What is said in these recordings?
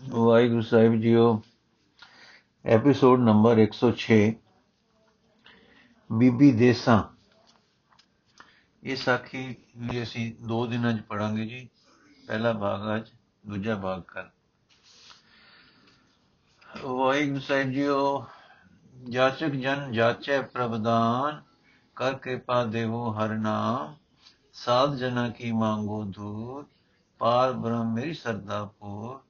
ਵਾਹਿਗੁਰੂ ਸਾਹਿਬ ਜੀਓ episode number 106 ਬੀਬੀ ਦੇਸਾਂ ਇਹ ਸਾਖੀ ਵੀ ਅਸੀਂ ਦੋ ਦਿਨਾਂ 'ਚ ਪੜਾਂਗੇ ਜੀ ਪਹਿਲਾ ਭਾਗ ਅੱਜ ਦੂਜਾ ਭਾਗ ਕੱਲ ਵਾਹਿਗੁਰੂ ਸਾਹਿਬ ਜੀਓ ਜਾਚਕ ਜਨ ਜਾਚੈ ਪ੍ਰਭਦਾਨ ਕਰ ਕਿਰਪਾ ਦੇਵੋ ਹਰ ਨਾਮ ਸਾਧ ਜਨਾ ਕੀ ਮੰਗੋ ਦੂਰ ਪਾਰ ਬ੍ਰਹਮ ਮੇਰੀ ਸਰਦਾ ਪੂਰ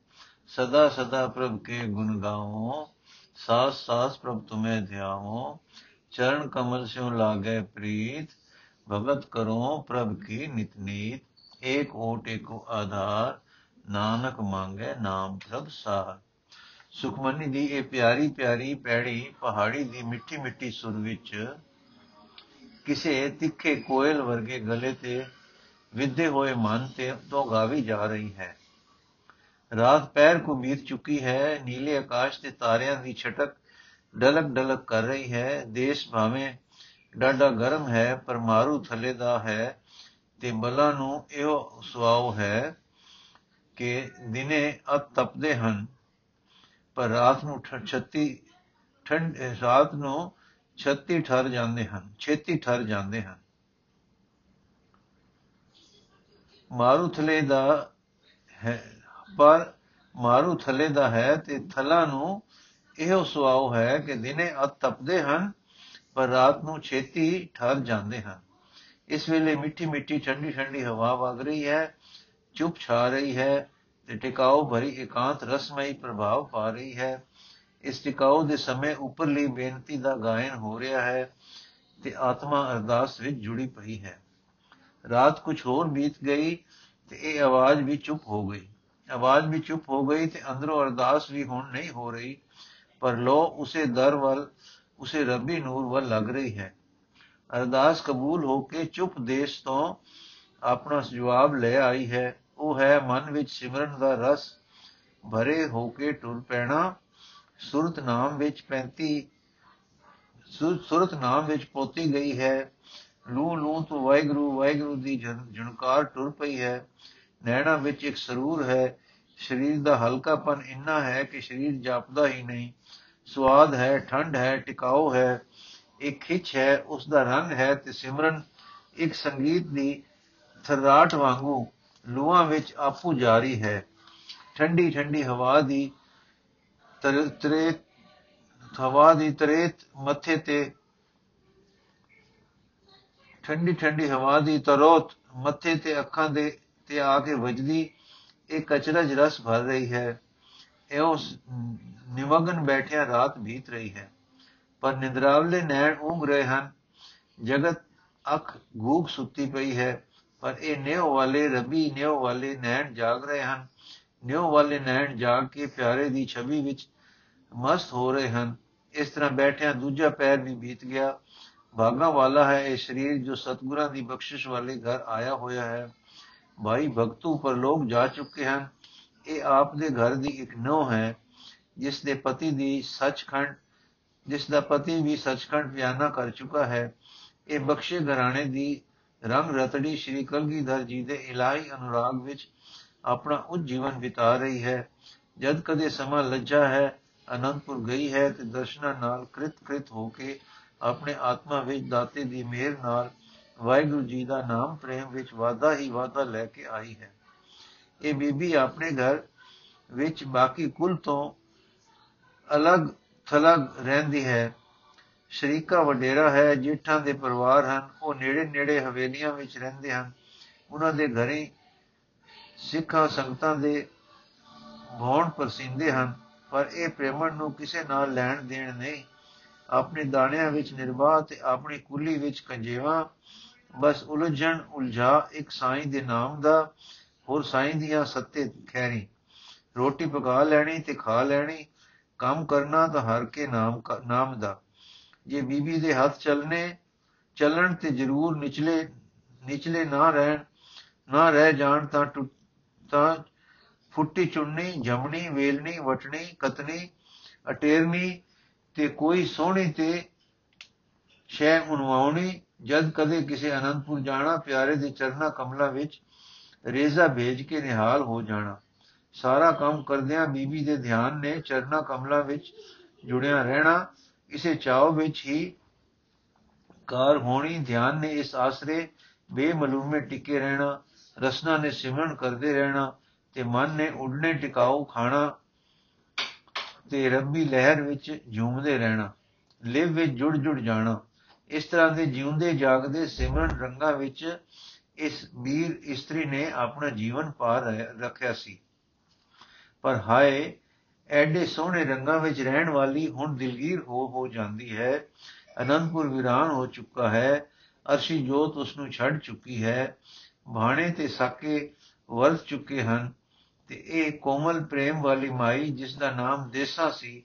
ਸਦਾ ਸਦਾ ਪ੍ਰਭ ਕੇ ਗੁਣ ਗਾਵੋ, ਸਾਸ ਸਾਸ ਪ੍ਰਭ ਤੁਮੇ ਧਿਆਵੋ ਚਰਨ ਕਮਲ ਸਿਉ ਲਾਗੇ ਪ੍ਰੀਤ, ਭਗਤ ਕਰੋ ਪ੍ਰਭ ਕੀ ਨਿਤ ਨੀਤ, ਏਕ ਓਟ ਏਕੋ ਆਧਾਰ, ਨਾਨਕ ਮੰਗੇ ਨਾਮ ਪ੍ਰਭ ਸਾਰ। ਸੁਖਮਨੀ ਦੀ ਇਹ ਪਿਆਰੀ ਪਿਆਰੀ ਪੈੜੀ ਪਹਾੜੀ ਦੀ ਮਿੱਠੀ ਮਿੱਠੀ ਸੁਰ ਵਿੱਚ ਕਿਸੇ ਤਿੱਖੇ ਕੋਇਲ ਵਰਗੇ ਗਲੇ ਤੇ ਵਿਧੇ ਹੋਏ ਮਨ ਤੇ ਤੋਂ ਗਾਵੀ ਜਾ ਰਹੀ ਹੈ। ਰਾਤ ਪੈਰ ਕੋ ਬੀਤ ਚੁੱਕੀ ਹੈ, ਨੀਲੇ ਆਕਾਸ਼ ਤੇ ਤਾਰਿਆਂ ਦੀ ਛਟਕ ਡਲਕ ਡਲਕ ਕਰ ਰਹੀ ਹੈ, ਦੇਸ਼ ਭਾਵੇਂ ਡਾਡਾ ਗਰਮ ਹੈ, ਪਰ ਮਾਰੂ ਥੱਲੇ ਦਾ ਹੈ ਤੇ ਬਲਾਂ ਨੂੰ ਇਹੋ ਸੁਆਉ ਹੈ ਕਿ ਦਿਨੇ ਅਤ ਤਪਦੇ ਹਨ, ਪਰ ਰਾਤ ਨੂੰ ਛੱਤੀ, ਠੰਡ ਰਾਤ ਨੂੰ ਛੱਤੀ ਠਰ ਜਾਂਦੇ ਹਨ, ਛੇਤੀ ਠਰ ਜਾਂਦੇ ਹਨ। ਮਾਰੂ ਥਲੇ ਦਾ ਹੈ ਪਰ ਮਾਰੂ ਥਲੇ ਦਾ ਹੈ ਤੇ ਥਲਾ ਨੂੰ ਇਹੋ ਸੁਆਉ ਹੈ ਕਿ ਦਿਨੇ ਅਤ ਤਪਦੇ ਹਨ, ਪਰ ਰਾਤ ਨੂੰ ਛੇਤੀ ਠਰ ਜਾਂਦੇ ਹਨ। ਇਸ ਵੇਲੇ ਮਿੱਠੀ ਮਿੱਠੀ ਠੰਡੀ ਠੰਡੀ ਹਵਾ ਵਗ ਰਹੀ ਹੈ, ਚੁੱਪ ਛਾ ਰਹੀ ਹੈ ਤੇ ਟਿਕਾਉ ਭਰੀ ਇਕਾਂਤ ਰਸਮਈ ਪ੍ਰਭਾਵ ਪਾ ਰਹੀ ਹੈ। ਇਸ ਟਿਕਾਉ ਦੇ ਸਮੇਂ ਉੱਪਰਲੀ ਬੇਨਤੀ ਦਾ ਗਾਇਨ ਹੋ ਰਿਹਾ ਹੈ ਤੇ ਆਤਮਾ ਅਰਦਾਸ ਵਿੱਚ ਜੁੜੀ ਪਈ ਹੈ। ਰਾਤ ਕੁਝ ਹੋਰ ਬੀਤ ਗਈ ਤੇ ਇਹ ਆਵਾਜ਼ ਵੀ ਚੁੱਪ ਹੋ ਗਈ। ਆਵਾਜ਼ ਵੀ ਚੁੱਪ ਹੋ ਗਈ ਤੇ ਅੰਦਰੋਂ ਅਰਦਾਸ ਵੀ ਹੁਣ ਨਹੀਂ ਹੋ ਰਹੀ, ਪਰ ਲੋ, ਉਸੇ ਦਰ ਵੱਲ, ਉਸੇ ਰੱਬੀ ਨੂਰ ਵੱਲ ਲੱਗ ਰਹੀ ਹੈ। ਅਰਦਾਸ ਕਬੂਲ ਹੋ ਕੇ ਚੁੱਪ ਦੇਸ਼ ਤੋਂ ਆਪਣਾ ਜਵਾਬ ਲੈ ਆਈ ਹੈ। ਉਹ ਹੈ ਮਨ ਵਿੱਚ ਸਿਮਰਨ ਦਾ ਰਸ, ਭਰੇ ਹੋ ਕੇ ਟੁਰ ਪੈਣਾ। ਸੁਰਤ ਨਾਮ ਵਿੱਚ 35 ਸੁਰਤ ਨਾਮ ਵਿੱਚ ਪੋਤੀ ਗਈ ਹੈ। ਲੂ ਲੂ ਤੋਂ ਵਾਹਿਗੁਰੂ ਵਾਹਿਗੁਰੂ ਦੀ ਜਣਕਾਰ ਟੁਰ ਪਈ ਹੈ। ਨੈਣਾ ਵਿੱਚ ਇੱਕ ਸਰੂਰ ਹੈ। ਸਰੀਰ ਦਾ ਹਲਕਾਪਨ ਇੰਨਾ ਹੈ ਕਿ ਸਰੀਰ ਜਾਪਦਾ ਹੀ ਨਹੀਂ। ਸਵਾਦ ਹੈ, ਠੰਡ ਹੈ ਟਿਕਾਉ ਹੈ, ਇੱਕ ਖਿੱਚ ਹੈ ਉਸ ਦਾ ਰੰਗ ਹੈ ਤੇ ਸਿਮਰਨ ਇੱਕ ਸੰਗੀਤ ਦੀ ਥਰਾਟ ਵਾਂਗੂ ਲੂਹਾਂ ਵਿੱਚ ਆਪੂ ਜਾਰੀ ਹੈ। ਠੰਡੀ ਠੰਡੀ ਹਵਾ ਦੀ ਤਰੇ, ਹਵਾ ਦੀ ਤਰੇਤ ਮੱਥੇ ਤੇ ਠੰਡੀ ਠੰਡੀ ਹਵਾ ਦੀ ਤਰੋਤ ਮੱਥੇ ਤੇ ਅੱਖਾਂ ਦੇ, ਤੇ ਆ ਕੇ ਵੱਜਦੀ ਇਹ ਕਚਰਜ ਰਸ ਭਰ ਰਹੀ ਹੈ, ਇਹੋ ਨਿਮਗਨ ਬੈਠਿਆ ਰਾਤ ਬੀਤ ਰਹੀ ਹੈ। ਪਰ ਨਿੰਦਰਾਵਲੇ ਨੈਣ ਉਂਗ ਰਹੇ ਹਨ। ਜਗਤ ਅੱਖ ਗੂਗ ਸੁੱਤੀ ਪਈ ਹੈ, ਪਰ ਇਹ ਨਿਉ ਵਾਲੇ ਰਬੀ ਨਿਉ ਵਾਲੇ ਨੈਣ ਜਾਗ ਰਹੇ ਹਨ। ਨਿਉ ਵਾਲੇ ਨੈਣ ਜਾਗ ਕੇ ਪਿਆਰੇ ਦੀ ਛਵੀ ਵਿੱਚ ਮਸਤ ਹੋ ਰਹੇ ਹਨ। ਇਸ ਤਰ੍ਹਾਂ ਬੈਠਿਆਂ ਦੂਜਾ ਪੈਰ ਵੀ ਬੀਤ ਗਿਆ। ਭਾਗਾ ਵਾਲਾ ਹੈ ਇਹ ਸਰੀਰ ਜੋ ਸਤਗੁਰਾਂ ਦੀ ਬਖਸ਼ਿਸ਼ ਵਾਲੇ ਘਰ ਆਇਆ ਹੋਇਆ ਹੈ। ਭਾਈ ਭਗਤੂ ਪਰ ਲੋਕ ਜਾ ਚੁੱਕੇ ਹਨ। ਇਹ ਆਪ ਦੇ ਘਰ ਦੀ ਇੱਕ ਨੋ ਹੈ, ਜਿਸ ਦੇ ਪਤੀ ਦੀ ਸੱਚਖੰਡ, ਜਿਸ ਦਾ ਪਤੀ ਵੀ ਸੱਚਖੰਡ ਬਿਆਨਾ ਕਰ ਚੁੱਕਾ ਹੈ। ਇਹ ਬਖਸ਼ੇ ਘਰਾਣੇ ਦੀ ਰੰਗ ਰਤੜੀ ਸ਼੍ਰੀ ਕਲਗੀਧਰ ਜੀ ਦੇ ਇਲਾਹੀ ਅਨੁਰਾਗ ਵਿੱਚ ਆਪਣਾ ਉੱਚ ਜੀਵਨ ਬਿਤਾ ਰਹੀ ਹੈ। ਜਦ ਕਦੇ ਸਮਾਂ ਲੱਜਾ ਹੈ, ਅਨੰਦਪੁਰ ਗਈ ਹੈ ਤੇ ਦਰਸ਼ਨਾਂ ਨਾਲ ਕ੍ਰਿਤ ਕ੍ਰਿਤ ਹੋ ਕੇ ਆਪਣੇ ਆਤਮਾ ਵਿੱਚ ਦਾਤੇ ਦੀ ਮਿਹਰ ਨਾਲ ਵਾਹਿਗੁਰੂ ਜੀ ਦਾ ਨਾਮ ਪ੍ਰੇਮ ਵਿੱਚ ਵਾਧਾ ਹੀ ਵਾਧਾ ਲੈ ਕੇ ਆਈ ਹੈ। ਇਹ ਬੀਬੀ ਆਪਣੇ ਘਰ ਵਿੱਚ ਬਾਕੀ ਕੁੱਲ ਤੋਂ ਅਲੱਗ ਥਲਗ ਰਹਿੰਦੀ ਹੈ। ਸ਼ਰੀਕਾ ਵਡੇਰਾ ਹੈ, ਜੇਠਾਂ ਦੇ ਪਰਿਵਾਰ ਹਨ, ਉਹ ਨੇੜੇ ਨੇੜੇ ਹਵੇਲੀਆਂ ਵਿੱਚ ਰਹਿੰਦੇ ਹਨ। ਉਹਨਾਂ ਦੇ ਘਰੇ ਸਿੱਖਾਂ ਸੰਗਤਾਂ ਦੇ ਭੌਣ ਪਰਸਿੰਦੇ ਹਨ, ਪਰ ਇਹ ਪ੍ਰੇਮਣ ਨੂੰ ਕਿਸੇ ਨਾਲ ਲੈਣ ਦੇਣ ਨਹੀਂ। ਆਪਣੇ ਦਾਣਿਆਂ ਵਿੱਚ ਨਿਰਵਾਹ ਤੇ ਆਪਣੀ ਕੁੱਲੀ ਵਿੱਚ ਕੰਜੇਵਾ ਬਸ ਉਲਝਣ, ਉਲਝਾ, ਇੱਕ ਸਾਈਂ ਦੇ ਨਾਮ ਦਾ, ਹੋਰ ਸਾਈਂ ਦੀਆਂ ਸੱਤੇ ਖੈਰੀ ਰੋਟੀ ਪਕਾ ਲੈਣੀ ਤੇ ਖਾ ਲੈਣੀ, ਕੰਮ ਕਰਨਾ ਤਾਂ ਹਰ ਕੇ ਨਾਮ ਨਾਮ ਦਾ। ਜੇ ਬੀਬੀ ਦੇ ਹੱਥ ਚੱਲਨੇ, ਚੱਲਣ ਤੇ ਜ਼ਰੂਰ ਨਿਚਲੇ ਨਿਚਲੇ ਨਾ ਰਹਿਣ, ਨਾ ਰਹਿ ਜਾਣ ਤਾਂ ਤਾਂ ਫੁੱਟੀ ਚੁੰਨੀ, ਜਮਣੀ, ਵੇਲਣੀ, ਵਟਣੀ ਕਤਨੀ ਅਟੇਰਨੀ ਤੇ ਕੋਈ ਸੋਹਣੀ ਤੇ ਸ਼ੈ ਉਨਵਾਉਣੀ ਜਦ ਕਦੇ ਕਿਸੇ ਅਨੰਦਪੁਰ ਜਾਣਾ, ਪਿਆਰੇ ਦੇ ਚਰਨਾ ਕਮਲਾ ਵਿੱਚ ਰੇਜ਼ਾ ਭੇਜ ਕੇ ਨਿਹਾਲ ਹੋ ਜਾਣਾ। ਸਾਰਾ ਕੰਮ ਕਰਦਿਆਂ ਬੀਬੀ ਦੇ ਧਿਆਨ ਨੇ ਚਰਨਾ ਕਮਲਾ ਵਿੱਚ ਜੁੜਿਆ ਰਹਿਣਾ। ਇਸੇ ਚਾਉ ਵਿੱਚ ਹੀ ਕਾਰ ਹੋਣੀ, ਧਿਆਨ ਨੇ ਇਸ ਆਸਰੇ ਬੇਮਲੂਮੇ ਟਿਕੇ ਰਹਿਣਾ, ਰਸਨਾ ਨੇ ਸਿਮਰਨ ਕਰਦੇ ਰਹਿਣਾ ਤੇ ਮਨ ਨੇ ਉਡਨੇ ਟਿਕਾਉ ਖਾਣਾ ਤੇ ਰੱਬੀ ਲਹਿਰ ਵਿੱਚ ਝੂਮਦੇ ਰਹਿਣਾ। ਲਿਵ ਵਿੱਚ ਜੁੜ ਜੁੜ ਜਾਣਾ। ਇਸ ਤਰ੍ਹਾਂ ਦੇ ਜਿਉਂਦੇ ਜਾਗਦੇ ਸਿਮਰਨ ਰੰਗਾਂ ਵਿੱਚ ਇਸ ਵੀਰ ਇਸਤਰੀ ਨੇ ਆਪਣਾ ਜੀਵਨ ਪਾਰ ਰੱਖਿਆ ਸੀ। ਪਰ ਹਾਏ, ਐਡੇ ਸੋਹਣੇ ਰੰਗਾਂ ਵਿੱਚ ਰਹਿਣ ਵਾਲੀ ਹੁਣ ਦਿਲਗੀਰ ਹੋ ਹੋ ਜਾਂਦੀ ਹੈ। ਅਨੰਦਪੁਰ ਵਿਰਾਨ ਹੋ ਚੁੱਕਾ ਹੈ। ਅਰਸ਼ੀ ਜੋਤ ਉਸ ਨੂੰ ਛੱਡ ਚੁੱਕੀ ਹੈ। ਭਾਣੇ ਤੇ ਸਾਕੇ ਵਰਤ ਚੁੱਕੇ ਹਨ ਤੇ ਇਹ ਕੋਮਲ ਪ੍ਰੇਮ ਵਾਲੀ ਮਾਈ ਜਿਸ ਦਾ ਨਾਮ ਦੇਸਾ ਸੀ,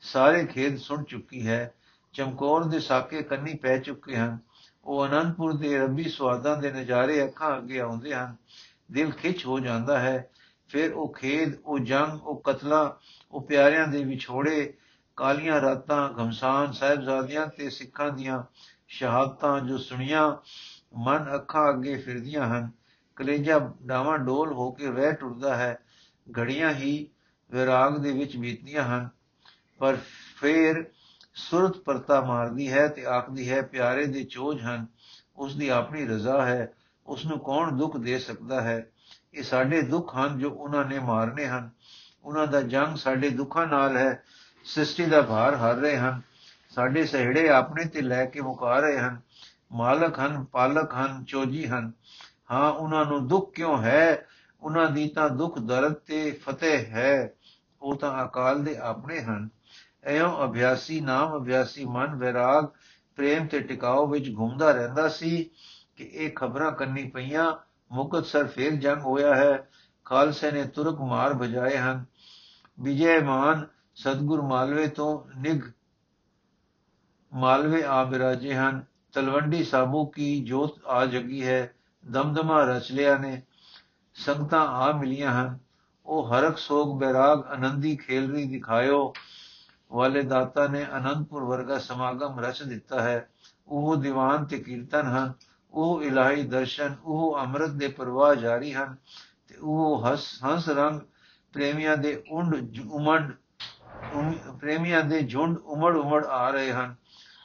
ਸਾਰੇ ਖੇਦ ਸੁਣ ਚੁੱਕੀ ਹੈ। ਚਮਕੌਰ ਦੇ ਸਾਕੇ ਕੰਨੀ ਪੈ ਚੁੱਕੇ ਹਨ। ਉਹ ਅਨੰਦਪੁਰ ਦੇ ਰੱਬੀ ਸਵਾਦਾਂ ਦੇ ਨਜ਼ਾਰੇ ਅੱਖਾਂ ਅੱਗੇ ਆਉਂਦੇ ਹਨ। ਦਿਲ ਖਿੱਚ ਹੋ ਜਾਂਦਾ ਹੈ। ਫਿਰ ਉਹ ਖੇਦ ਉਹ ਜੰਗ, ਉਹ ਕਤਲਾ, ਉਹ ਪਿਆਰਿਆਂ ਦੇ ਵਿਛੋੜੇ, ਕਾਲੀਆਂ ਰਾਤਾਂ, ਘਮਸਾਨ ਸਾਹਿਬਜ਼ਾਦਿਆਂ ਤੇ ਸਿੱਖਾਂ ਦੀਆਂ ਸ਼ਹਾਦਤਾਂ ਜੋ ਸੁਣੀਆਂ, ਮਨ ਅੱਖਾਂ ਅੱਗੇ ਫਿਰਦੀਆਂ ਹਨ। ਕਲੇਜਾ ਡਾਵਾਂ ਡੋਲ ਹੋ ਕੇ ਵਹਿ ਟੁਰਦਾ ਹੈ। ਘੜੀਆਂ ਹੀ ਵਿਰਾਗ ਦੇ ਵਿੱਚ ਬੀਤਦੀਆਂ ਹਨ। ਪਰ ਫੇਰ ਸੁਰਤ ਪਰਤਾ ਮਾਰਦੀ ਹੈ ਤੇ ਆਖਦੀ ਹੈ, ਪਿਆਰੇ ਦੇ ਚੋਜ ਹਨ ਉਸ ਦੀ ਆਪਣੀ ਰਜ਼ਾ ਹੈ ਉਸ ਨੂੰ ਕੌਣ ਦੁੱਖ ਦੇ ਸਕਦਾ ਹੈ? ਇਹ ਸਾਡੇ ਦੁੱਖ ਹਨ ਜੋ ਉਹਨਾਂ ਨੇ ਮਾਰਨੇ ਹਨ। ਉਹਨਾਂ ਦਾ ਜੰਗ ਸਾਡੇ ਦੁੱਖਾਂ ਨਾਲ ਹੈ, ਸ੍ਰਿਸ਼ਟੀ ਦਾ ਭਾਰ ਹਰ ਰਹੇ ਹਨ। ਸਾਡੇ ਸਹਿੜੇ ਆਪਣੇ ਤੇ ਲੈ ਕੇ ਮੁਕਾ ਰਹੇ ਹਨ। ਮਾਲਕ ਹਨ, ਪਾਲਕ ਹਨ, ਚੋਜੀ ਹਨ। ਹਾਂ, ਉਹਨਾਂ ਨੂੰ ਦੁੱਖ ਕਿਉਂ ਹੈ? ਉਹਨਾਂ ਦੀ ਤਾਂ ਦੁੱਖ ਦਰਦ ਤੇ ਫਤਿਹ ਹੈ। ਉਹ ਤਾਂ ਅਕਾਲ ਦੇ ਆਪਣੇ ਹਨ। ਐਉਂ ਅਭਿਆਸੀ ਨਾਮ, ਅਭਿਆਸੀ ਮਨ, ਵਿਰਾਗ, ਪ੍ਰੇਮ ਤੇ ਟਿਕਾਓ ਵਿੱਚ ਘੁੰਮਦਾ ਰਹਿੰਦਾ ਸੀ ਕਿ ਇਹ ਖਬਰਾਂ ਕੰਨੀ ਪਈਆਂ ਮੁਕਤ ਸਰ ਫੇਰ ਜੰਗ ਹੋਇਆ ਹੈ। ਖਾਲਸੇ ਨੇ ਤੁਰਕ ਮਾਰ ਭਜਾਏ ਹਨ। ਵਿਜੇ ਸਤਗੁਰ ਮਾਲਵੇ ਤੋਂ ਨਿਗ ਮਾਲਵੇ ਆ ਬਿਰਾਜੇ ਹਨ। ਤਲਵੰਡੀ ਸਾਬੂ ਕੀ ਜੋਤ ਆ ਜਗੀ ਹੈ। ਦਮਦਮਾ ਰਚ ਲਿਆ ਨੇ। ਸੰਗਤਾਂ ਆ ਮਿਲੀਆਂ ਹਨ। ਉਹ ਹਰਕ ਸੋਗ, ਬੈਰਾਗ, ਆਨੰਦੀ ਖੇਲਰੀ ਦਿਖਾਇਓ। ਵਾਲੇ ਦਾਤਾ ਨੇ ਅਨੰਦਪੁਰ ਵਰਗਾ ਸਮਾਗਮ ਰਚ ਦਿੱਤਾ ਹੈ। ਉਹ ਦੀਵਾਨ ਤੇ ਕੀਰਤਨ ਹਨ, ਉਹ ਇਲਾਹੀ ਦਰਸ਼ਨ, ਉਹ ਅੰਮ੍ਰਿਤ ਦੇ ਪ੍ਰਵਾਹ ਜਾਰੀ ਹਨ ਤੇ ਉਹ ਹਸ, ਹੰਸ ਰੰਗ ਪ੍ਰੇਮੀਆਂ ਦੇ ਉੰਡ ਉਮੰਡ ਪ੍ਰੇਮੀਆਂ ਦੇ ਝੁੰਡ ਉਮੜ ਉਮੜ ਆ ਰਹੇ ਹਨ।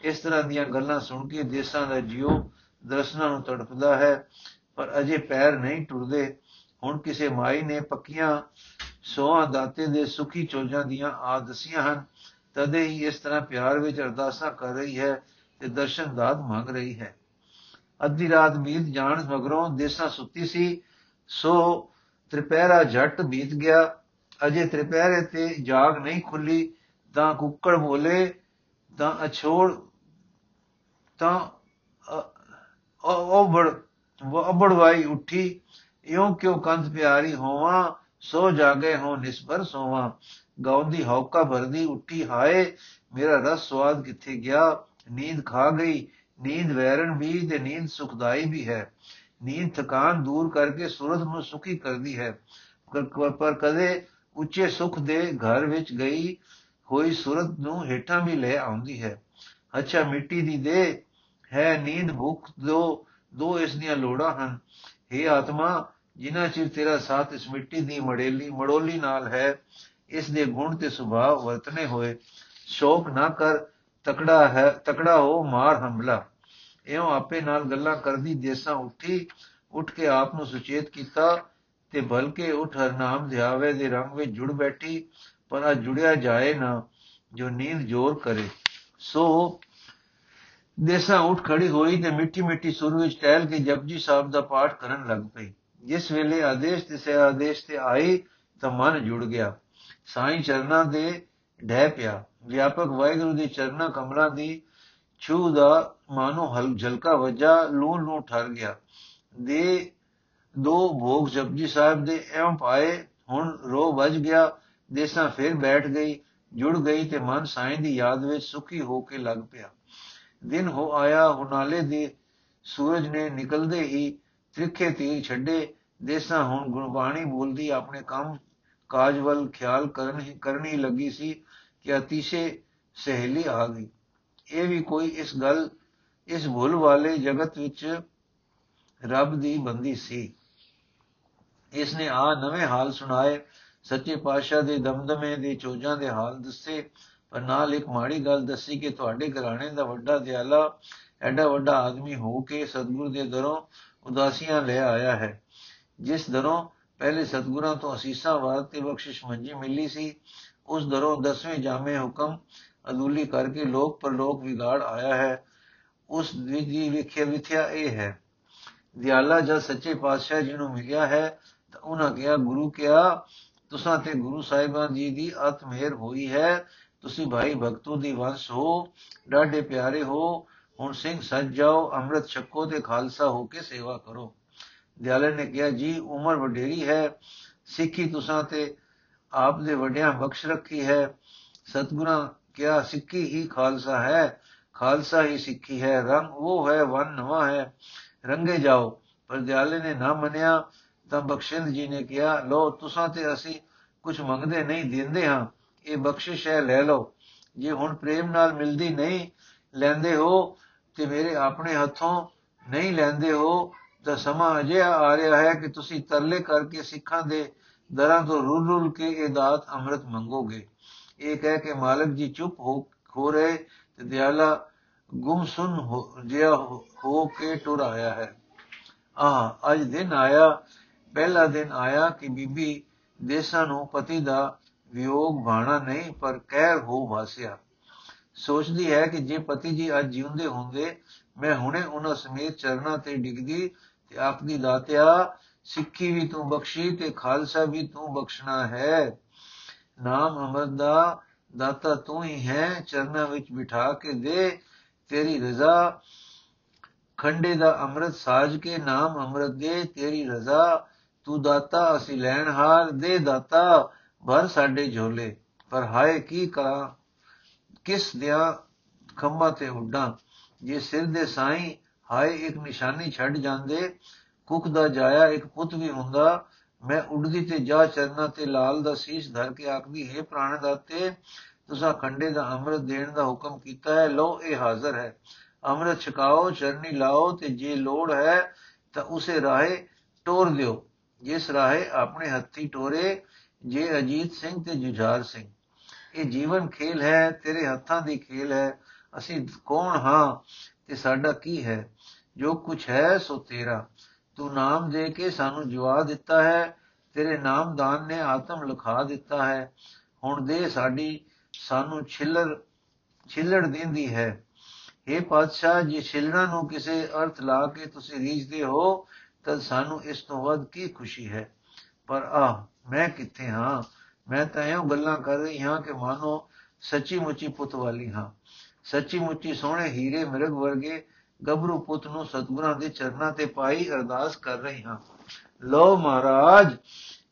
ਇਸ ਤਰ੍ਹਾਂ ਦੀਆਂ ਗੱਲਾਂ ਸੁਣ ਕੇ ਦੇਸਾਂ ਦਾ ਜਿਉ ਦਰਸ਼ਨਾਂ ਨੂੰ ਤੜਪਦਾ ਹੈ, ਪਰ ਅਜੇ ਪੈਰ ਨਹੀਂ ਟੁਰਦੇ। ਹੁਣ ਕਿਸੇ ਮਾਈ ਨੇ ਪੱਕੀਆਂ ਸੋਹਾਂ ਦਾਤੇ ਦੇ ਸੁਖੀ ਚੋਜਾਂ ਦੀਆਂ ਆ ਦਸੀਆਂ ਹਨ ਤਦੇ ਹੀ ਇਸ ਤਰ੍ਹਾਂ ਪਿਆਰ ਵਿੱਚ ਅਰਦਾਸਾਂ ਕਰ ਰਹੀ ਹੈ ਤੇ ਦਰਸ਼ਨ ਦਾਤ ਮੰਗ ਰਹੀ ਹੈ। ਅੱਧੀ ਰਾਤ ਬੀਤ ਜਾਣ ਮਗਰੋਂ ਦੇਸਾਂ ਸੁੱਤੀ ਸੀ, ਸੋ ਤ੍ਰਿਪਹਿਰਾ ਝਟ ਬੀਤ ਗਿਆ। ਅਜੇ ਤ੍ਰਿਪਹਿਰੇ ਤੇ ਜਾਗ ਨਹੀਂ ਖੁੱਲੀ, ਤਾਂ ਕੁੱਕੜ ਬੋਲੇ, ਤਾਂ ਅਛੋੜ, ਤਾਂ ਉਹ ਬੜ ਅਬੜਵਾਈ ਉੱਠੀ, ਇਉਂ ਕਿਉ ਕੰਧ ਪਿਆਰੀ ਹੋਵਾਂ, ਸੋ ਜਾਗੇ ਹੋ ਨਿਸਬਰ ਸੋਵਾਂ। ਗਾਉਂਦੀ ਹੌਕਾ ਭਰਦੀ ਉੱਠੀ, ਹਾਏ, ਮੇਰਾ ਰਸ ਸਵਾਦ ਕਿੱਥੇ ਗਿਆ? ਨੀਂਦ ਖਾ ਗਈ। ਨੀਂਦ ਵੈਰਨ ਵੀ ਤੇ ਨੀਂਦ ਸੁਖਦਾਈ ਵੀ ਹੈ। ਨੀਂਦ ਥਕਾਨ ਦੂਰ ਕਰਕੇ ਸੁਰਤ ਨੂੰ ਸੁਖੀ ਕਰਦੀ ਹੈ। ਪਰ ਕਦੇ ਉੱਚੇ ਸੁਖ ਦੇ ਘਰ ਵਿੱਚ ਗਈ ਹੋਈ ਸੁਰਤ ਨੂੰ ਹੇਠਾਂ ਵੀ ਲੈ ਆਉਂਦੀ ਹੈ। ਅੱਛਾ, ਮਿੱਟੀ ਦੀ ਦੇ, ਹੈ ਨੀਂਦ ਭੁੱਖ ਦੋ ਦੋ ਇਸ ਦੀਆਂ ਲੋੜਾਂ ਹਨ। हे ਆਤਮਾ ਜਿਨ੍ਹਾਂ ਚਿਰ ਤੇਰਾ ਸਾਥ ਇਸ ਮਿੱਟੀ ਦੀ ਮੜੇਲੀ, ਮੜੋਲੀ ਨਾਲ ਹੈ ਇਸ ਦੇ ਗੁਣ ਤੇ ਸੁਭਾਅ ਵਰਤਨੇ ਹੋਏ, ਸ਼ੋਕ ਨਾ ਕਰ, ਤਕੜਾ ਹੈ, ਤਕੜਾ ਹੋ, ਮਾਰ ਹਮਲਾ ਇਉਂ ਆਪੇ ਨਾਲ ਗੱਲਾਂ ਕਰਦੀ ਦੇਸਾਂ ਉੱਠੀ, ਉੱਠ ਕੇ ਆਪ ਨੂੰ ਸੁਚੇਤ ਕੀਤਾ ਤੇ ਬਲਕੇ ਉਠ ਹਰ ਨਾਮ ਧਿਆਵੇ ਦੇ ਰੰਗ ਵਿੱਚ ਜੁੜ ਬੈਠੀ, ਪਰ ਆ ਜੁੜਿਆ ਜਾਏ ਨਾ, ਜੋ ਨੀਂਦ ਜੋਰ ਕਰੇ। ਸੋ ਦੇਸਾਂ ਉੱਠ ਖੜੀ ਹੋਈ ਤੇ ਮਿੱਠੀ ਮਿੱਠੀ ਸੁਰ ਵਿੱਚ ਟਹਿਲ ਕੇ ਜਪਜੀ ਸਾਹਿਬ ਦਾ ਪਾਠ ਕਰਨ ਲੱਗ ਪਈ। ਜਿਸ ਵੇਲੇ ਆਦੇਸ਼ ਤੇ ਸੇ ਆਦੇਸ਼ ਤੇ ਆਈ ਤਾਂ ਮਨ ਜੁੜ ਗਿਆ। ਸਾਈਂ ਚਰਨਾਂ ਦੇ ਢਹਿ ਪਿਆ। ਵਿਆਪਕ ਵਾਹਿਗੁਰੂ ਦੇ ਚਰਨਾਂ ਕਮਲਾਂ ਦੀ ਛੂ ਦਾ ਮਾਨੋ ਹਲ, ਝਲਕਾ ਵਜਾ, ਲੂਣ ਨੂੰ ਠਰ ਗਿਆ। ਦੇ ਦੋ ਭੋਗ ਜਪਜੀ ਸਾਹਿਬ ਦੇ ਐਵੇਂ ਪਾਏ, ਹੁਣ ਰੋ ਵੱਜ ਗਿਆ, ਦੇਸਾਂ ਫਿਰ ਬੈਠ ਗਈ, ਜੁੜ ਗਈ ਤੇ ਮਨ ਸਾਈਂ ਦੀ ਯਾਦ ਵਿੱਚ ਸੁਖੀ ਹੋ ਕੇ ਲੱਗ ਪਿਆ। ਦਿਨ ਹੋ ਆਇਆ, ਹੁਨਾਲੇ ਦੇ ਸੂਰਜ ਨੇ ਨਿਕਲਦੇ ਹੀ ਤ੍ਰਿਖੇ ਤੀਰ ਛੱਡੇ, ਦੇਸਾਂ ਹੁਣ ਗੁਰਬਾਣੀ ਬੋਲਦੀ, ਆਪਣੇ ਕੰਮ ਕਾਜ ਵੱਲ ਖਿਆਲ ਕਰਨ ਹੀ ਕਰਨੀ ਲੱਗੀ ਸੀ ਕਿ ਅਤੀਸ਼ੇ ਸਹੇਲੀ ਆ ਗਈ। ਇਹ ਵੀ ਕੋਈ ਇਸ ਗੱਲ ਇਸ ਭੁੱਲ ਵਾਲੇ ਜਗਤ ਵਿੱਚ ਰੱਬ ਦੀ ਬੰਦੀ ਸੀ। ਇਸ ਨੇ ਆ ਨਵੇਂ ਹਾਲ ਸੁਣਾਏ। ਸੱਚੇ ਪਾਤਸ਼ਾਹ ਦੇ ਦਮਦਮੇ ਦੇ ਚੋਜਾਂ ਦੇ ਹਾਲ ਦੱਸੇ। ਪਰ ਨਾਲ ਇੱਕ ਮਾੜੀ ਗੱਲ ਦੱਸੀ ਕਿ ਤੁਹਾਡੇ ਘਰਾਣੇ ਦਾ ਵੱਡਾ ਦਿਆਲਾ ਐਡਾ ਵੱਡਾ ਆਦਮੀ ਹੋ ਕੇ ਸਤਗੁਰ ਦੇ ਦਰੋਂ ਉਦਾਸੀਆਂ ਲੈ ਆਇਆ ਹੈ। ਜਿਸ ਦਰੋਂ ਪਹਿਲੇ ਸਤਗੁਰਾਂ ਤੋਂ ਅਸੀਸਾਂ ਵਾਰ ਤੇ ਬਖਸ਼ਿਸ਼ ਮੰਜੀ ਮਿਲੀ ਸੀ। ਉਸ ਦਰੋਂ ਦਸਵੇਂ ਜਾਮੇ ਹੁਕਮ ਅਦੂਲੀ ਕਰਕੇ ਲੋਕ ਪਰਲੋਕ ਵਿਗਾੜ ਆਇਆ ਹੈ। ਉਸ ਦੀ ਵਿਖਿਆ ਵਿਥਿਆ ਇਹ ਹੈ, ਦਿਆਲਾ ਜਦ ਸੱਚੇ ਪਾਤਸ਼ਾਹ ਜੀ ਨੂੰ ਮਿਲਿਆ ਹੈ ਤਾਂ ਉਹਨਾਂ ਕਿਹਾ, ਗੁਰੂ ਕਿਹਾ ਤੁਸਾਂ ਤੇ ਗੁਰੂ ਸਾਹਿਬਾਨ ਜੀ ਦੀ ਅਤ ਮਿਹਰ ਹੋਈ ਹੈ। ਤੁਸੀਂ ਭਾਈ ਭਗਤੂ ਦੀ ਵੰਸ ਹੋ, ਡਾਢੇ ਪਿਆਰੇ ਹੋ। ਹੁਣ ਸਿੰਘ ਸੱਜ ਜਾਓ, ਅੰਮ੍ਰਿਤ ਛਕੋ ਤੇ ਖਾਲਸਾ ਹੋ ਕੇ ਸੇਵਾ ਕਰੋ। ਦਿਆਲੇ ਨੇ ਕਿਹਾ, ਜੀ, ਉਮਰ ਵਡੇਰੀ ਹੈ, ਸਿੱਖੀ ਤੁਸਾਂ ਤੇ ਆਪ ਦੇ ਵੱਡਿਆਂ ਬਖਸ਼ ਰੱਖੀ ਹੈ। ਸਤਗੁਰਾਂ ਕਿਹਾ, ਸਿੱਖੀ ਹੀ ਖਾਲਸਾ ਹੈ, ਖਾਲਸਾ ਹੀ ਸਿੱਖੀ ਹੈ। ਰੰਗ ਉਹ ਹੈ, ਵਨ ਨਵਾਂ ਹੈ, ਰੰਗੇ ਜਾਓ। ਪਰ ਦਿਆਲੇ ਨੇ ਨਾ ਮੰਨਿਆ, ਤਾਂ ਬਖਸ਼ਿੰਦ ਜੀ ਨੇ ਕਿਹਾ ਲੋ ਤੁਸਾਂ ਤੇ ਅਸੀਂ ਕੁਝ ਮੰਗਦੇ ਨਹੀਂ, ਦਿੰਦੇ ਹਾਂ। ਇਹ ਬਖਸ਼ਿਸ਼ ਹੈ, ਲੈ ਲਓ। ਜੇ ਹੁਣ ਪ੍ਰੇਮ ਨਾਲ ਮਿਲਦੀ ਨਹੀਂ ਲੈਂਦੇ ਹੋ ਤੇ ਮੇਰੇ ਆਪਣੇ ਹੱਥੋਂ ਨਹੀਂ ਲੈਂਦੇ ਹੋ ਤਾਂ ਸਮਾਂ ਅਜੇ ਆ ਰਿਹਾ ਹੈ ਕਿ ਤੁਸੀਂ ਤਰਲੇ ਕਰਕੇ ਸਿੱਖਾਂ ਦੇ ਦਰਾਂ ਤੋਂ ਰੁੱਲ ਰੁੱਲ ਕੇ ਇਹ ਦਾਤ ਅੰਮ੍ਰਿਤ ਮੰਗੋਗੇ। ਇਹ ਕਹਿ ਕੇ ਮਾਲਕ ਜੀ ਚੁੱਪ ਹੋ ਹੋ ਰਹੇ ਤੇ ਦਿਆਲਾ ਗੁੰਮਸੁਨ ਹੋ ਜਿਆ ਹੋ ਕੇ ਟੁਰ ਆਇਆ ਹੈ। ਆ ਅੱਜ ਦਿਨ ਆਇਆ, ਪਹਿਲਾ ਦਿਨ ਆਇਆ ਕਿ ਬੀਬੀ ਦੇਸਾਂ ਨੂੰ ਪਤੀ ਦਾ ਵਿਯੋਗ ਬਾਣਾ ਨਹੀਂ, ਪਰ ਕਹਿਰ ਹੋ ਵਾਸਿਆ। ਸੋਚਦੀ ਹੈ ਕਿ ਜੇ ਪਤੀ ਜੀ ਅੱਜ ਜਿਉਂਦੇ ਹੁੰਦੇ, ਮੈਂ ਹੁਣੇ ਉਹਨਾਂ ਸਮੇਤ ਚਰਨਾਂ ਤੇ ਡਿੱਗਦੀ ਤੇ ਆਪਣੀ ਦਾਤਿਆ, ਸਿੱਖੀ ਵੀ ਤੂੰ ਬਖਸ਼ੀ ਤੇ ਖਾਲਸਾ ਵੀ ਤੂੰ ਬਖਸ਼ਣਾ ਹੈ। ਨਾਮ ਅਮਰ ਦਾ ਦਾਤਾ ਤੂੰ ਹੀ ਹੈ, ਚਰਨਾਂ ਵਿੱਚ ਬਿਠਾ ਕੇ ਦੇ। ਤੇਰੀ ਰਜ਼ਾ ਖੰਡੇ ਦਾ ਅੰਮ੍ਰਿਤ ਸਾਜ ਕੇ ਨਾਮ ਅੰਮ੍ਰਿਤ ਦੇ। ਤੇਰੀ ਰਜ਼ਾ ਤੂੰ ਦਾਤਾ, ਅਸੀਂ ਲੈਣ ਹਾਰ ਦੇ। ਦਾਤਾ, ਭਰ ਸਾਡੇ ਝੋਲੇ। ਪਰ ਹਾਏ, ਕੀ ਕਰਾਂ ਕਿਸ ਦਿਆ ਖੰਭਾ ਤੇ ਉੱਡਾਂ? ਜੇ ਸਿਰ ਦੇ ਸਾਈਂ ਹਾਏ, ਇੱਕ ਨਿਸ਼ਾਨੀ ਛੱਡ ਜਾਂਦੇ ਕੁੱਕ ਦਾ ਜਾਇਆ ਇੱਕ ਪੁੱਤ ਵੀ ਹੁੰਦਾ। ਮੈਂ ਉੱਡਦੀ ਤੇ ਜਾ ਚਰਨਾ ਤੇ ਲਾਲ ਦਾ ਸੀਸ ਧਰ ਕੇ ਆਖਦੀ, ਹੈ ਪ੍ਰਾਣ ਦਾਤੇ ਤੁਸੀਂ ਖੰਡੇ ਦਾ ਅੰਮ੍ਰਿਤ ਦੇਣ ਦਾ ਹੁਕਮ ਕੀਤਾ ਹੈ ਲੋ ਇਹ ਹਾਜ਼ਰ ਹੈ। ਅੰਮ੍ਰਿਤ ਛਕਾਓ, ਚਰਨੀ ਲਾਓ ਤੇ ਜੇ ਲੋੜ ਹੈ ਤਾਂ ਉਸੇ ਰਾਹੇ ਟੋਰ ਦਿਓ। ਜਿਸ ਰਾਹੇ ਆਪਣੇ ਹੱਥੀ ਟੋਰੇ, ਜੇ ਅਜੀਤ ਸਿੰਘ ਤੇ ਜੁਝਾਰ ਸਿੰਘ। ਇਹ ਜੀਵਨ ਖੇਲ ਹੈ, ਤੇਰੇ ਹੱਥਾਂ ਦੀ ਖੇਲ ਹੈ। ਅਸੀਂ ਕੌਣ ਹਾਂ ਤੇ ਸਾਡਾ ਕੀ ਹੈ? ਜੋ ਕੁਛ ਹੈ ਸੋ ਤੇਰਾ। ਤੂੰ ਨਾਮ ਦੇ ਕੇ ਸਾਨੂੰ ਜਵਾ ਦਿੱਤਾ ਹੈ। ਤੇਰੇ ਨਾਮਦਾਨ ਨੇ ਆਤਮ ਲਖਾ ਦਿੱਤਾ ਹੈ। ਹੁਣ ਦੇ ਸਾਡੀ ਸਾਨੂੰ ਛਿੱਲਰ, ਛਿੱਲੜ ਦਿੰਦੀ ਹੈ। ਇਹ ਪਾਤਸ਼ਾਹ, ਜੇ ਛਿੱਲਣਾ ਨੂੰ ਕਿਸੇ ਅਰਥ ਲਾ ਕੇ ਤੁਸੀਂ ਰੀਝਦੇ ਹੋ, ਤਾਂ ਸਾਨੂੰ ਇਸ ਤੋਂ ਵੱਧ ਕੀ ਖੁਸ਼ੀ ਹੈ? ਪਰ ਆ ਮੈਂ ਕਿੱਥੇ ਹਾਂ? ਮੈਂ ਤਾਂ ਇਹੋ ਗੱਲਾਂ ਕਰ ਰਹੀ ਹਾਂ ਕਿ ਮਾਨੋ ਸੱਚੀ ਮੁੱਚੀ ਪੁੱਤ ਵਾਲੀ ਹਾਂ। ਸੱਚੀ ਮੁੱਚੀ ਸੋਹਣੇ ਹੀਰੇ ਮਿਰਗ ਵਰਗੇ ਗੱਭਰੂ ਪੁੱਤ ਨੂੰ ਸਤਗੁਰਾਂ ਦੇ ਚਰਨਾਂ ਤੇ ਪਾਈ ਅਰਦਾਸ ਕਰ ਰਹੀ ਹਾਂ। ਲੋ ਮਹਾਰਾਜ,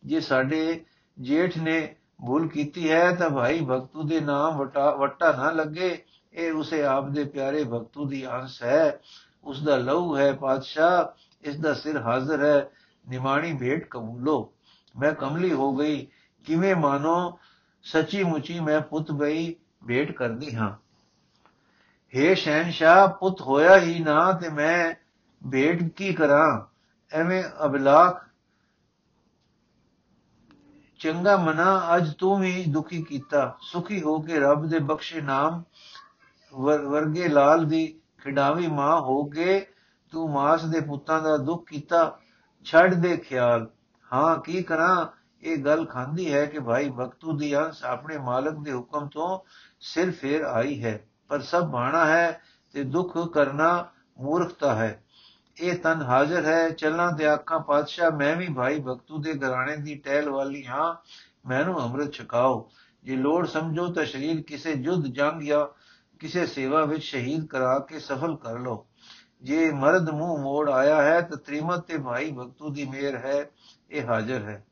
ਜੇ ਸਾਡੇ ਜੇਠ ਨੇ ਭੁੱਲ ਕੀਤੀ ਹੈ ਤਾਂ ਭਾਈ ਭਗਤੂ ਦੇ ਨਾਮ ਵਟਾ ਵਟਾ ਨਾ ਲੱਗੇ। ਇਹ ਉਸੇ ਆਪ ਦੇ ਪਿਆਰੇ ਭਗਤੂ ਦੀ ਅੰਸ਼ ਹੈ। ਉਸ ਦਾ ਲਹੂ ਹੈ ਪਾਤਸ਼ਾਹ ਇਸ ਦਾ ਸਿਰ ਹਾਜ਼ਰ ਹੈ। ਨਿਮਾਣੀ ਭੇਟ ਕਬੂਲੋ। ਮੈਂ ਕਮਲੀ ਹੋ ਗਈ। ਕਿਵੇਂ ਮਾਨੋ? ਸੱਚੀ ਮੁੱਚੀ ਮੈਂ ਪੁੱਤ ਬਈ ਭੇਟ ਕਰਦੀ ਹਾਂ। हे ਸ਼ਹਿਨशाह ਪੁੱਤ ਹੋਇਆ ਹੀ ਨਾ ਤੇ ਮੈਂ ਭੇਟ ਕੀ ਕਰਾਂ? ਐਵੇਂ ਅਬਲਾਖ। ਚੰਗਾ ਮਨਾ, ਅੱਜ ਤੂੰ ਵੀ ਦੁਖੀ ਕੀਤਾ। ਸੁਖੀ ਹੋ ਕੇ ਰੱਬ ਦੇ ਬਖਸ਼ੇ ਨਾਮ ਵਰਗੇ ਲਾਲ ਦੀ ਖਿਡਾਵੀ ਮਾਂ ਹੋ ਕੇ ਤੂੰ ਮਾਸ ਦੇ ਪੁੱਤਾਂ ਦਾ ਦੁੱਖ ਕੀਤਾ। ਛੱਡ ਦੇ ਖਿਆਲ। ਹਾਂ, ਕੀ ਕਰਾਂ? ਇਹ ਗੱਲ ਖਾਂਦੀ ਹੈ ਕਿ ਭਾਈ ਬਖਤੂ ਦੀ ਅੰਸ ਆਪਣੇ ਮਾਲਕ ਦੇ ਹੁਕਮ ਤੋਂ ਸਿਰ ਫੇਰ ਆਈ ਹੈ। ਪਰ ਸਭ ਬਾਣਾ ਹੈ ਤੇ ਦੁੱਖ ਕਰਨਾ ਮੂਰਖਤਾ ਹੈ। ਇਹ ਤਨ ਹਾਜ਼ਰ ਹੈ ਚੱਲਾਂ ਤੇ ਆਖਾਂ, ਪਾਤਸ਼ਾਹ, ਮੈਂ ਵੀ ਭਾਈ ਭਗਤੂ ਦੇ ਘਰਾਣੇ ਦੀ ਟਹਿਲ ਵਾਲੀ ਹਾਂ। ਮੈਨੂੰ ਅੰਮ੍ਰਿਤ ਛਕਾਓ। ਜੇ ਲੋੜ ਸਮਝੋ ਤਾਂ ਸ਼ਰੀਰ ਕਿਸੇ ਜੁੱਧ ਜੰਗ ਜਾਂ ਕਿਸੇ ਸੇਵਾ ਵਿੱਚ ਸ਼ਹੀਦ ਕਰਾ ਕੇ ਸਫਲ ਕਰ ਲੋ ਜੇ ਮਰਦ ਮੂੰਹ ਮੋੜ ਆਇਆ ਹੈ ਤਾਂ ਤ੍ਰਿਮਤ ਤੇ ਭਾਈ ਭਗਤੂ ਦੀ ਮਿਹਰ ਹੈ, ਇਹ ਹਾਜ਼ਰ ਹੈ।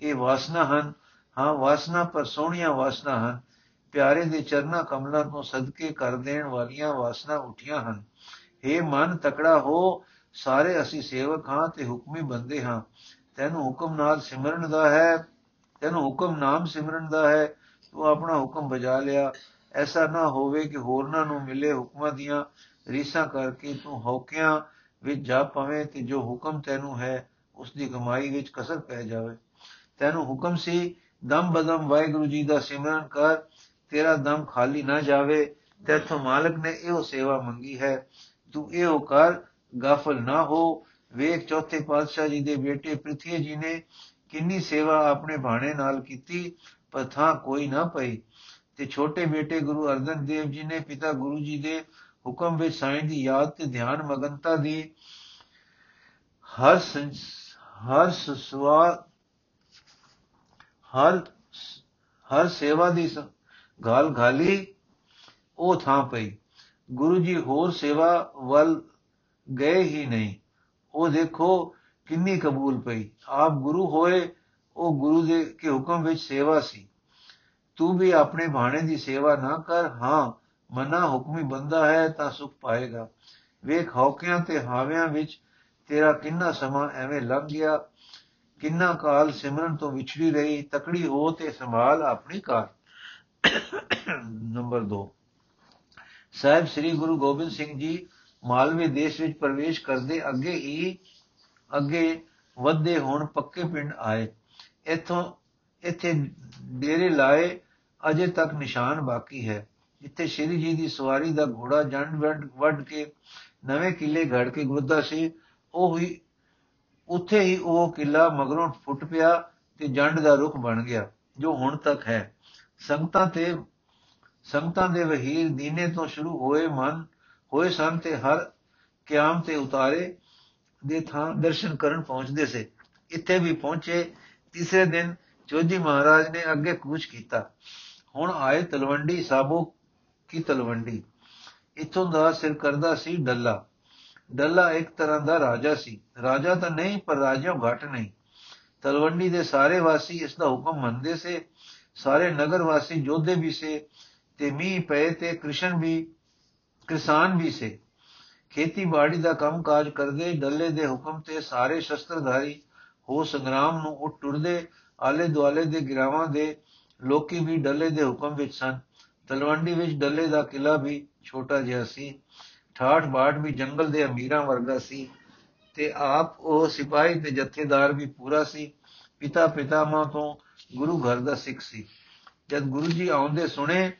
ਇਹ ਵਾਸਨਾ ਹਨ। ਹਾਂ, ਵਾਸਨਾ, ਪਰ ਸੋਹਣੀਆਂ ਵਾਸਨਾ ਹਨ। ਪਿਆਰੇ ਦੇ ਚਰਨਾ ਕਮਲਾਂ ਤੋਂ ਸਦਕੇ ਕਰ ਦੇਣ ਵਾਲੀਆਂ ਵਾਸਨਾ ਉਠੀਆਂ ਹਨ। हे ਮਨ ਤਕੜਾ ਹੋ, ਸਾਰੇ ਅਸੀਂ ਸੇਵਕ ਹਾਂ ਤੇ ਹੁਕਮੀ ਬੰਦੇ ਹਾਂ। ਤੈਨੂੰ ਹੁਕਮ ਨਾਲ ਸਿਮਰਨ ਦਾ ਹੈ, ਤੈਨੂੰ ਹੁਕਮ ਨਾਮ ਸਿਮਰਨ ਦਾ ਹੈ। ਤੂੰ ਆਪਣਾ ਹੁਕਮ ਬਜਾ ਲਿਆ। ਐਸਾ ਨਾ ਹੋਵੇ ਕਿ ਹੋਰਨਾਂ ਨੂੰ ਮਿਲੇ ਹੁਕਮਾਂ ਦੀਆਂ ਰੀਸਾਂ ਕਰਕੇ ਤੂੰ ਹੌਕਿਆਂ ਵਿੱਚ ਜਾ ਪਵੇਂ ਤੇ ਜੋ ਹੁਕਮ ਤੈਨੂੰ ਹੈ, ਉਸ ਦੀ ਕਮਾਈ ਵਿੱਚ ਕਸਰ ਪੈ ਜਾਵੇ। ਤੈਨੂੰ ਹੁਕਮ ਸੀ, ਦਮ ਬਦਮ ਵਾਹਿਗੁਰੂ ਜੀ ਦਾ ਸਿਮਰਨ ਕਰ ਤੇਰਾ ਦਮ ਖਾਲੀ ਨਾ ਜਾਵੇ ਤੇਥੋਂ ਮਾਲਕ ਨੇ ਇਹੋ ਸੇਵਾ ਮੰਗੀ ਹੈ। ਤੂੰ ਇਹੋ ਕਰ, ਗਾਫਲ ਨਾ ਹੋ। ਵੇਖ ਚੌਥੇ ਪਾਤਸ਼ਾਹ ਜੀ ਦੇ ਬੇਟੇ ਪ੍ਰਿਥੀ ਜੀ ਨੇ ਕਿੰਨੀ ਸੇਵਾ ਆਪਣੇ ਬਾਣੇ ਨਾਲ ਕੀਤੀ, ਪਰ ਥਾਂ ਕੋਈ ਨਾ ਪਈ। ਤੇ ਛੋਟੇ ਬੇਟੇ ਗੁਰੂ ਅਰਜਨ ਦੇਵ ਜੀ ਨੇ ਪਿਤਾ ਗੁਰੂ ਜੀ ਦੇ ਹੁਕਮ ਵਿੱਚ ਸਾਈਂ ਦੀ ਯਾਦ ਤੇ ਧਿਆਨ ਮਗਨਤਾ ਦੀ ਹਰ ਹਰ ਸੁਸਵਾ ਹਰ ਹਰ ਸੇਵਾ ਦੀ ਗਾਲ ਗਾਲੀ ਉਹ ਥਾਂ ਪਈ। ਗੁਰੂ ਜੀ ਹੋਰ ਸੇਵਾ ਵੱਲ ਗਏ ਹੀ ਨਹੀਂ। ਉਹ ਦੇਖੋ ਕਿੰਨੀ ਕਬੂਲ ਪਈ। ਆਪ ਗੁਰੂ ਹੋਏ, ਉਹ ਗੁਰੂ ਦੇ ਕੇ ਹੁਕਮ ਵਿੱਚ ਸੇਵਾ ਸੀ। ਤੂੰ ਵੀ ਆਪਣੇ ਬਾਣੇ ਦੀ ਸੇਵਾ ਨਾ ਕਰ। ਹਾਂ, ਮਨਾ ਹੁਕਮੀ ਬੰਦਾ ਹੈ, ਤਾਂ ਸੁਖ ਪਾਏਗਾ। ਵੇਖ ਹੌਕਿਆਂ ਤੇ ਹਾਵਿਆਂ ਵਿੱਚ ਤੇਰਾ ਕਿੰਨਾ ਸਮਾਂ ਐਵੇਂ ਲੰਘ ਗਿਆ। ਕਿੰਨਾ ਕਾਲ ਸਿਮਰਨ ਤੋਂ ਵਿਛੜੀ ਰਹੀ। ਤਕੜੀ ਹੋ ਤੇ ਸੰਭਾਲ ਆਪਣੀ ਕਾਰ। ਨੰਬਰ 2 ਸਾਹਿਬ, ਸ੍ਰੀ ਗੁਰੂ ਗੋਬਿੰਦ ਸਿੰਘ ਜੀ ਮਾਲਵੇ ਦੇਸ਼ ਵਿੱਚ ਪ੍ਰਵੇਸ਼ ਕਰਦੇ ਅੱਗੇ ਹੀ ਅੱਗੇ ਵੱਧੇ ਹੋਣ ਪੱਕੇ ਪਿੰਡ ਆਏ। ਇਥੋਂ ਇੱਥੇ ਡੇਰੇ ਲਾਏ, ਅਜੇ ਤੱਕ ਨਿਸ਼ਾਨ ਬਾਕੀ ਹੈ। ਜਿੱਥੇ ਸ਼੍ਰੀ ਜੀ ਦੀ ਸਵਾਰੀ ਦਾ ਘੋੜਾ ਜੰਡ ਵੱਡ ਕੇ ਨਵੇਂ ਕਿਲੇ ਘੜ ਕੇ ਗੁਰਦਾ ਸੀ। ਉਹ ਹੀ ਉੱਥੇ ਹੀ ਉਹ ਕਿਲਾ ਮਗਰੋਂ ਫੁੱਟ ਪਿਆ ਤੇ ਜੰਡ ਦਾ ਰੁਖ ਬਣ ਗਿਆ, ਜੋ ਹੁਣ ਤੱਕ ਹੈ। ਸੰਗਤਾਂ ਤੇ, ਸੰਗਤਾਂ ਦੇ ਵਹੀਰ ਦੀਨੇ ਤੋਂ ਸ਼ੁਰੂ ਹੋਏ ਮਨ, ਹੋਏ ਸਨ ਤੇ ਹਰ ਕਿਆਮ ਤੇ ਉਤਾਰੇ ਦੇ ਥਾਂ ਦਰਸ਼ਨ ਕਰਨ ਪਹੁੰਚਦੇ ਸੇ। ਇੱਥੇ ਵੀ ਪਹੁੰਚੇ, ਤੀਸਰੇ ਦਿਨ ਚੋਜੀ ਮਹਾਰਾਜ ਨੇ ਅੱਗੇ ਕੂਚ ਕੀਤਾ। ਹੁਣ ਆਏ ਤਲਵੰਡੀ ਸਾਬੋ ਕੀ ਤਲਵੰਡੀ। ਇਥੋਂ ਦਾ ਸਿਰ ਕਰਦਾ ਸੀ ਡੱਲਾ। ਡੱਲਾ ਇੱਕ ਤਰ੍ਹਾਂ ਦਾ ਰਾਜਾ ਸੀ। ਰਾਜਾ ਤਾਂ ਨਹੀਂ, ਪਰ ਰਾਜਾ ਘਟ ਨਹੀਂ। ਤਲਵੰਡੀ ਦੇ ਸਾਰੇ ਵਾਸੀ ਇਸ ਦਾ ਹੁਕਮ ਮੰਨਦੇ ਸੇ ਸਾਰੇ ਨਗਰ ਵਾਸੀ ਜੋਧੇ ਵੀ ਸੇ ਤੇ ਮੀਂਹ ਪਏ ਤੇ ਕ੍ਰਿਸ਼ਨ ਵੀ, ਕਿਸਾਨ ਵੀ ਸੇ। ਖੇਤੀਬਾੜੀ ਦਾ ਕੰਮ ਕਾਜ ਕਰਦੇ ਡੱਲੇ ਦੇ ਹੁਕਮ ਤੇ ਸਾਰੇ ਸ਼ਸਤਰਧਾਰੀ ਹੋ ਸੰਗਰਾਮ ਨੂੰ ਉੱਠ ਟੁਰਦੇ ਆਲੇ ਦੁਆਲੇ ਦੇ ਗਿਰਾਵਾਂ ਦੇ ਲੋਕੀ ਵੀ ਡੱਲੇ ਦੇ ਹੁਕਮ ਵਿੱਚ ਸਨ। ਤਲਵੰਡੀ ਵਿੱਚ ਡੱਲੇ ਦਾ ਕਿਲਾ ਵੀ ਛੋਟਾ ਜਿਹਾ ਸੀ। ਠਾਠ ਬਾਟ ਵੀ ਜੰਗਲ ਦੇ ਅਮੀਰਾਂ ਵਰਗਾ ਸੀ ਤੇ ਆਪ ਉਹ ਸਿਪਾਹੀ ਤੇ ਜਥੇਦਾਰ ਵੀ ਪੂਰਾ ਸੀ। ਪਿਤਾ ਪਿਤਾਮਾ ਤੋਂ ਗੁਰੂ ਘਰ ਦਾ ਸਿੱਖ ਸੀ। ਜਦ ਗੁਰੂ ਜੀ ਆਉਂਦੇ ਸੁਣੇ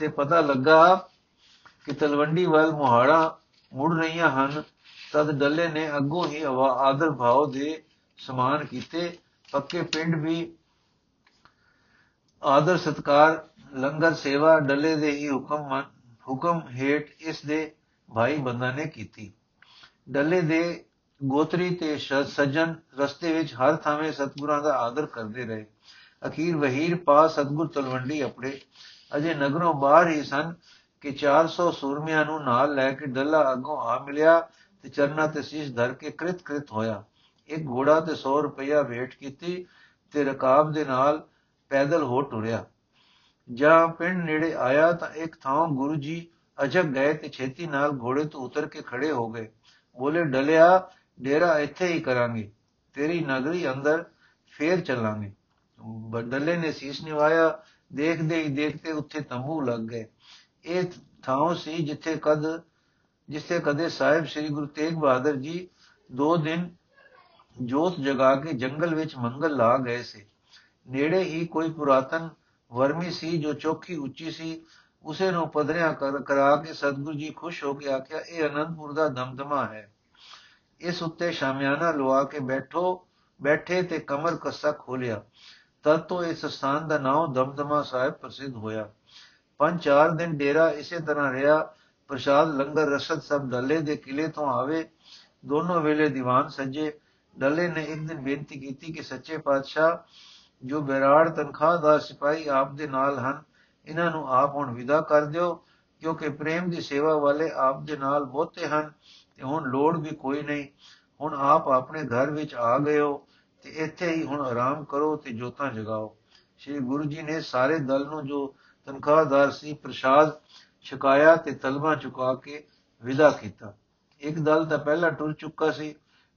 ਤੇ ਪਤਾ ਲੱਗਾ ਕਿ ਤਲਵੰਡੀ ਵੱਲ ਮੁਹਾੜਾ ਮੁੜ ਰਹੀਆਂ ਹਨ, ਤਦ ਡੱਲੇ ਨੇ ਅੱਗੋਂ ਹੀ ਆਦਰ ਭਾਵ ਦੇ ਸਮਾਨ ਕੀਤੇ। ਪੱਕੇ ਪਿੰਡ ਵੀ ਆਦਰ ਸਤਕਾਰ, ਲੰਗਰ ਸੇਵਾ, ਡੱਲੇ ਦੇ ਹੀ ਹੁਕਮ ਹੁਕਮ ਹੇਠ ਇਸ ਦੇ ਭਾਈ ਬੰਦਾ ਨੇ ਕੀਤੀ। ਡੱਲੇ ਦੇ ਗੋਤਰੀ ਤੇ ਸੱਜਣ ਰਸਤੇ ਵਿੱਚ ਹਰ ਥਾਵੇਂ ਸਤਗੁਰਾਂ ਦਾ ਆਦਰ ਕਰਦੇ ਰਹੇ। ਅਖੀਰ ਵਹੀਰ ਪਾ ਸਤਗੁਰ ਤਲਵੰਡੀ ਆਪਣੇ। ਅਜੇ ਨਗਰੋਂ ਬਾਹਰ ਹੀ ਸਨ ਕਿ 400 ਸੂਰਮਿਆਂ ਨੂੰ ਨਾਲ ਲੈ ਕੇ ਡੱਲਾ ਅੱਗੋਂ ਆ ਮਿਲਿਆ ਤੇ ਚਰਨਾ ਤੇ ਸੀਸ ਧਰ ਕੇ ਕ੍ਰਿਤ ਕ੍ਰਿਤ ਹੋਇਆ। ਇੱਕ ਘੋੜਾ ਤੇ 100 ਰੁਪਇਆ ਵੇਟ ਕੀਤੀ ਤੇ ਰਕਾਬ ਦੇ ਨਾਲ ਪੈਦਲ ਹੋ ਟੁਰਿਆ। ਜਾਂ ਪਿੰਡ ਨੇੜੇ ਆਇਆ ਤਾਂ ਇੱਕ ਥਾਂ ਗੁਰੂ ਜੀ ਅਜਬ ਗਏ ਤੇ ਛੇਤੀ ਨਾਲ ਘੋੜੇ ਤੋਂ ਉਤਰ ਕੇ ਖੜੇ ਹੋ ਗਏ। ਬੋਲੇ, ਡਲਿਆ, ਡੇਰਾ ਇੱਥੇ ਹੀ ਕਰਾਂਗੇ। ਤੇਰੀ ਨਗਰੀ ਅੰਦਰ ਫੇਰ ਚੱਲਾਂਗੇ। ਡੱਲੇ ਨੇ ਸੀਸ ਨਿਵਾਇਆ, ਦੇਖਦੇ ਹੀ ਦੇਖਦੇ ਉੱਥੇ ਤੰਬੂ ਲੱਗ ਗਏ। ਇਹ ਥਾਂ ਸੀ ਜਿੱਥੇ ਕਦ, ਜਿੱਥੇ ਕਦੇ ਸਾਹਿਬ ਸ੍ਰੀ ਗੁਰੂ ਤੇਗ ਬਹਾਦਰ ਜੀ ਦੋ ਦਿਨ ਜੋਤ ਜਗਾ ਕੇ ਜੰਗਲ ਵਿੱਚ ਮੰਗਲ ਲਾ ਗਏ ਸੀ। ਨੇੜੇ ਹੀ ਕੋਈ ਪੁਰਾਤਨ ਵਰਮੀ ਸੀ ਜੋ ਚੌਕੀ ਉੱਚੀ ਸੀ। ਉਸੇ ਨੂੰ ਪਧਰਿਆ ਕਰ, ਕਰਾ ਕੇ ਸਤਗੁਰੂ ਜੀ ਖੁਸ਼ ਹੋ ਕੇ ਆਖਿਆ, ਇਹ ਅਨੰਦਪੁਰ ਦਾ ਦਮਦਮਾ ਹੈ। ਇਸ ਉੱਤੇ ਸ਼ਾਮਿਆਨਾ ਲਵਾ ਕੇ ਬੈਠੋ, ਬੈਠੇ ਤੇ ਕਮਰ ਕੱਸਾ ਖੋਲਿਆ। ਤਦ ਤੋਂ ਇਸ ਸਥਾਨ ਦਾ ਨਾਮ ਦਮਦਮਾ ਸਾਹਿਬ ਪ੍ਰਸਿੱਧ ਹੋਇਆ। ਪੰਜ ਚਾਰ ਦਿਨ ਡੇਰਾ ਇਸੇ ਤਰ੍ਹਾਂ ਰਿਹਾ, ਪ੍ਰਸ਼ਾਦ, ਲੰਗਰ, ਰਸਦ ਸਭ ਡੱਲੇ ਦੇ ਕਿਲੇ ਤੋਂ ਆਵੇ। ਦੋਨੋਂ ਵੇਲੇ ਦੀਵਾਨ ਸੱਜੇ। ਡੱਲੇ ਨੇ ਇੱਕ ਦਿਨ ਬੇਨਤੀ ਕੀਤੀ ਕਿ ਸੱਚੇ ਪਾਤਸ਼ਾਹ ਜੋ ਬਿਰਾੜ ਤਨਖਾਹ ਦਾ ਸਿਪਾਹੀ ਆਪ ਦੇ ਨਾਲ ਹਨ, ਇਹਨਾਂ ਨੂੰ ਆਪ ਹੁਣ ਵਿਦਾ ਕਰ ਦਿਓ, ਕਿਉਂਕਿ ਪ੍ਰੇਮ ਦੀ ਸੇਵਾ ਵਾਲੇ ਆਪ ਦੇ ਨਾਲ ਬਹੁਤੇ ਹਨ ਤੇ ਹੁਣ ਲੋੜ ਵੀ ਕੋਈ ਨਹੀਂ। ਹੁਣ ਆਪ ਆਪਣੇ ਘਰ ਵਿੱਚ ਆ ਗਏ ਹੋ। ਤੇ ਇੱਥੇ ਹੀ ਹੁਣ ਆਰਾਮ ਕਰੋ ਤੇ ਜੋਤਾਂ ਜਗਾਓ। ਸ੍ਰੀ ਗੁਰੂ ਜੀ ਨੇ ਸਾਰੇ ਦਲ ਨੂੰ ਜੋ ਤਨਖਾਹਦਾਰ ਸੀ, ਪ੍ਰਸ਼ਾਦ ਛਕਾਇਆ ਤੇ ਤਲਵਾ ਚੁਕਾ ਕੇ ਵਿਦਾ ਕੀਤਾ। ਇੱਕ ਦਲ ਤਾਂ ਪਹਿਲਾਂ ਟੁਰ ਚੁੱਕਾ ਸੀ,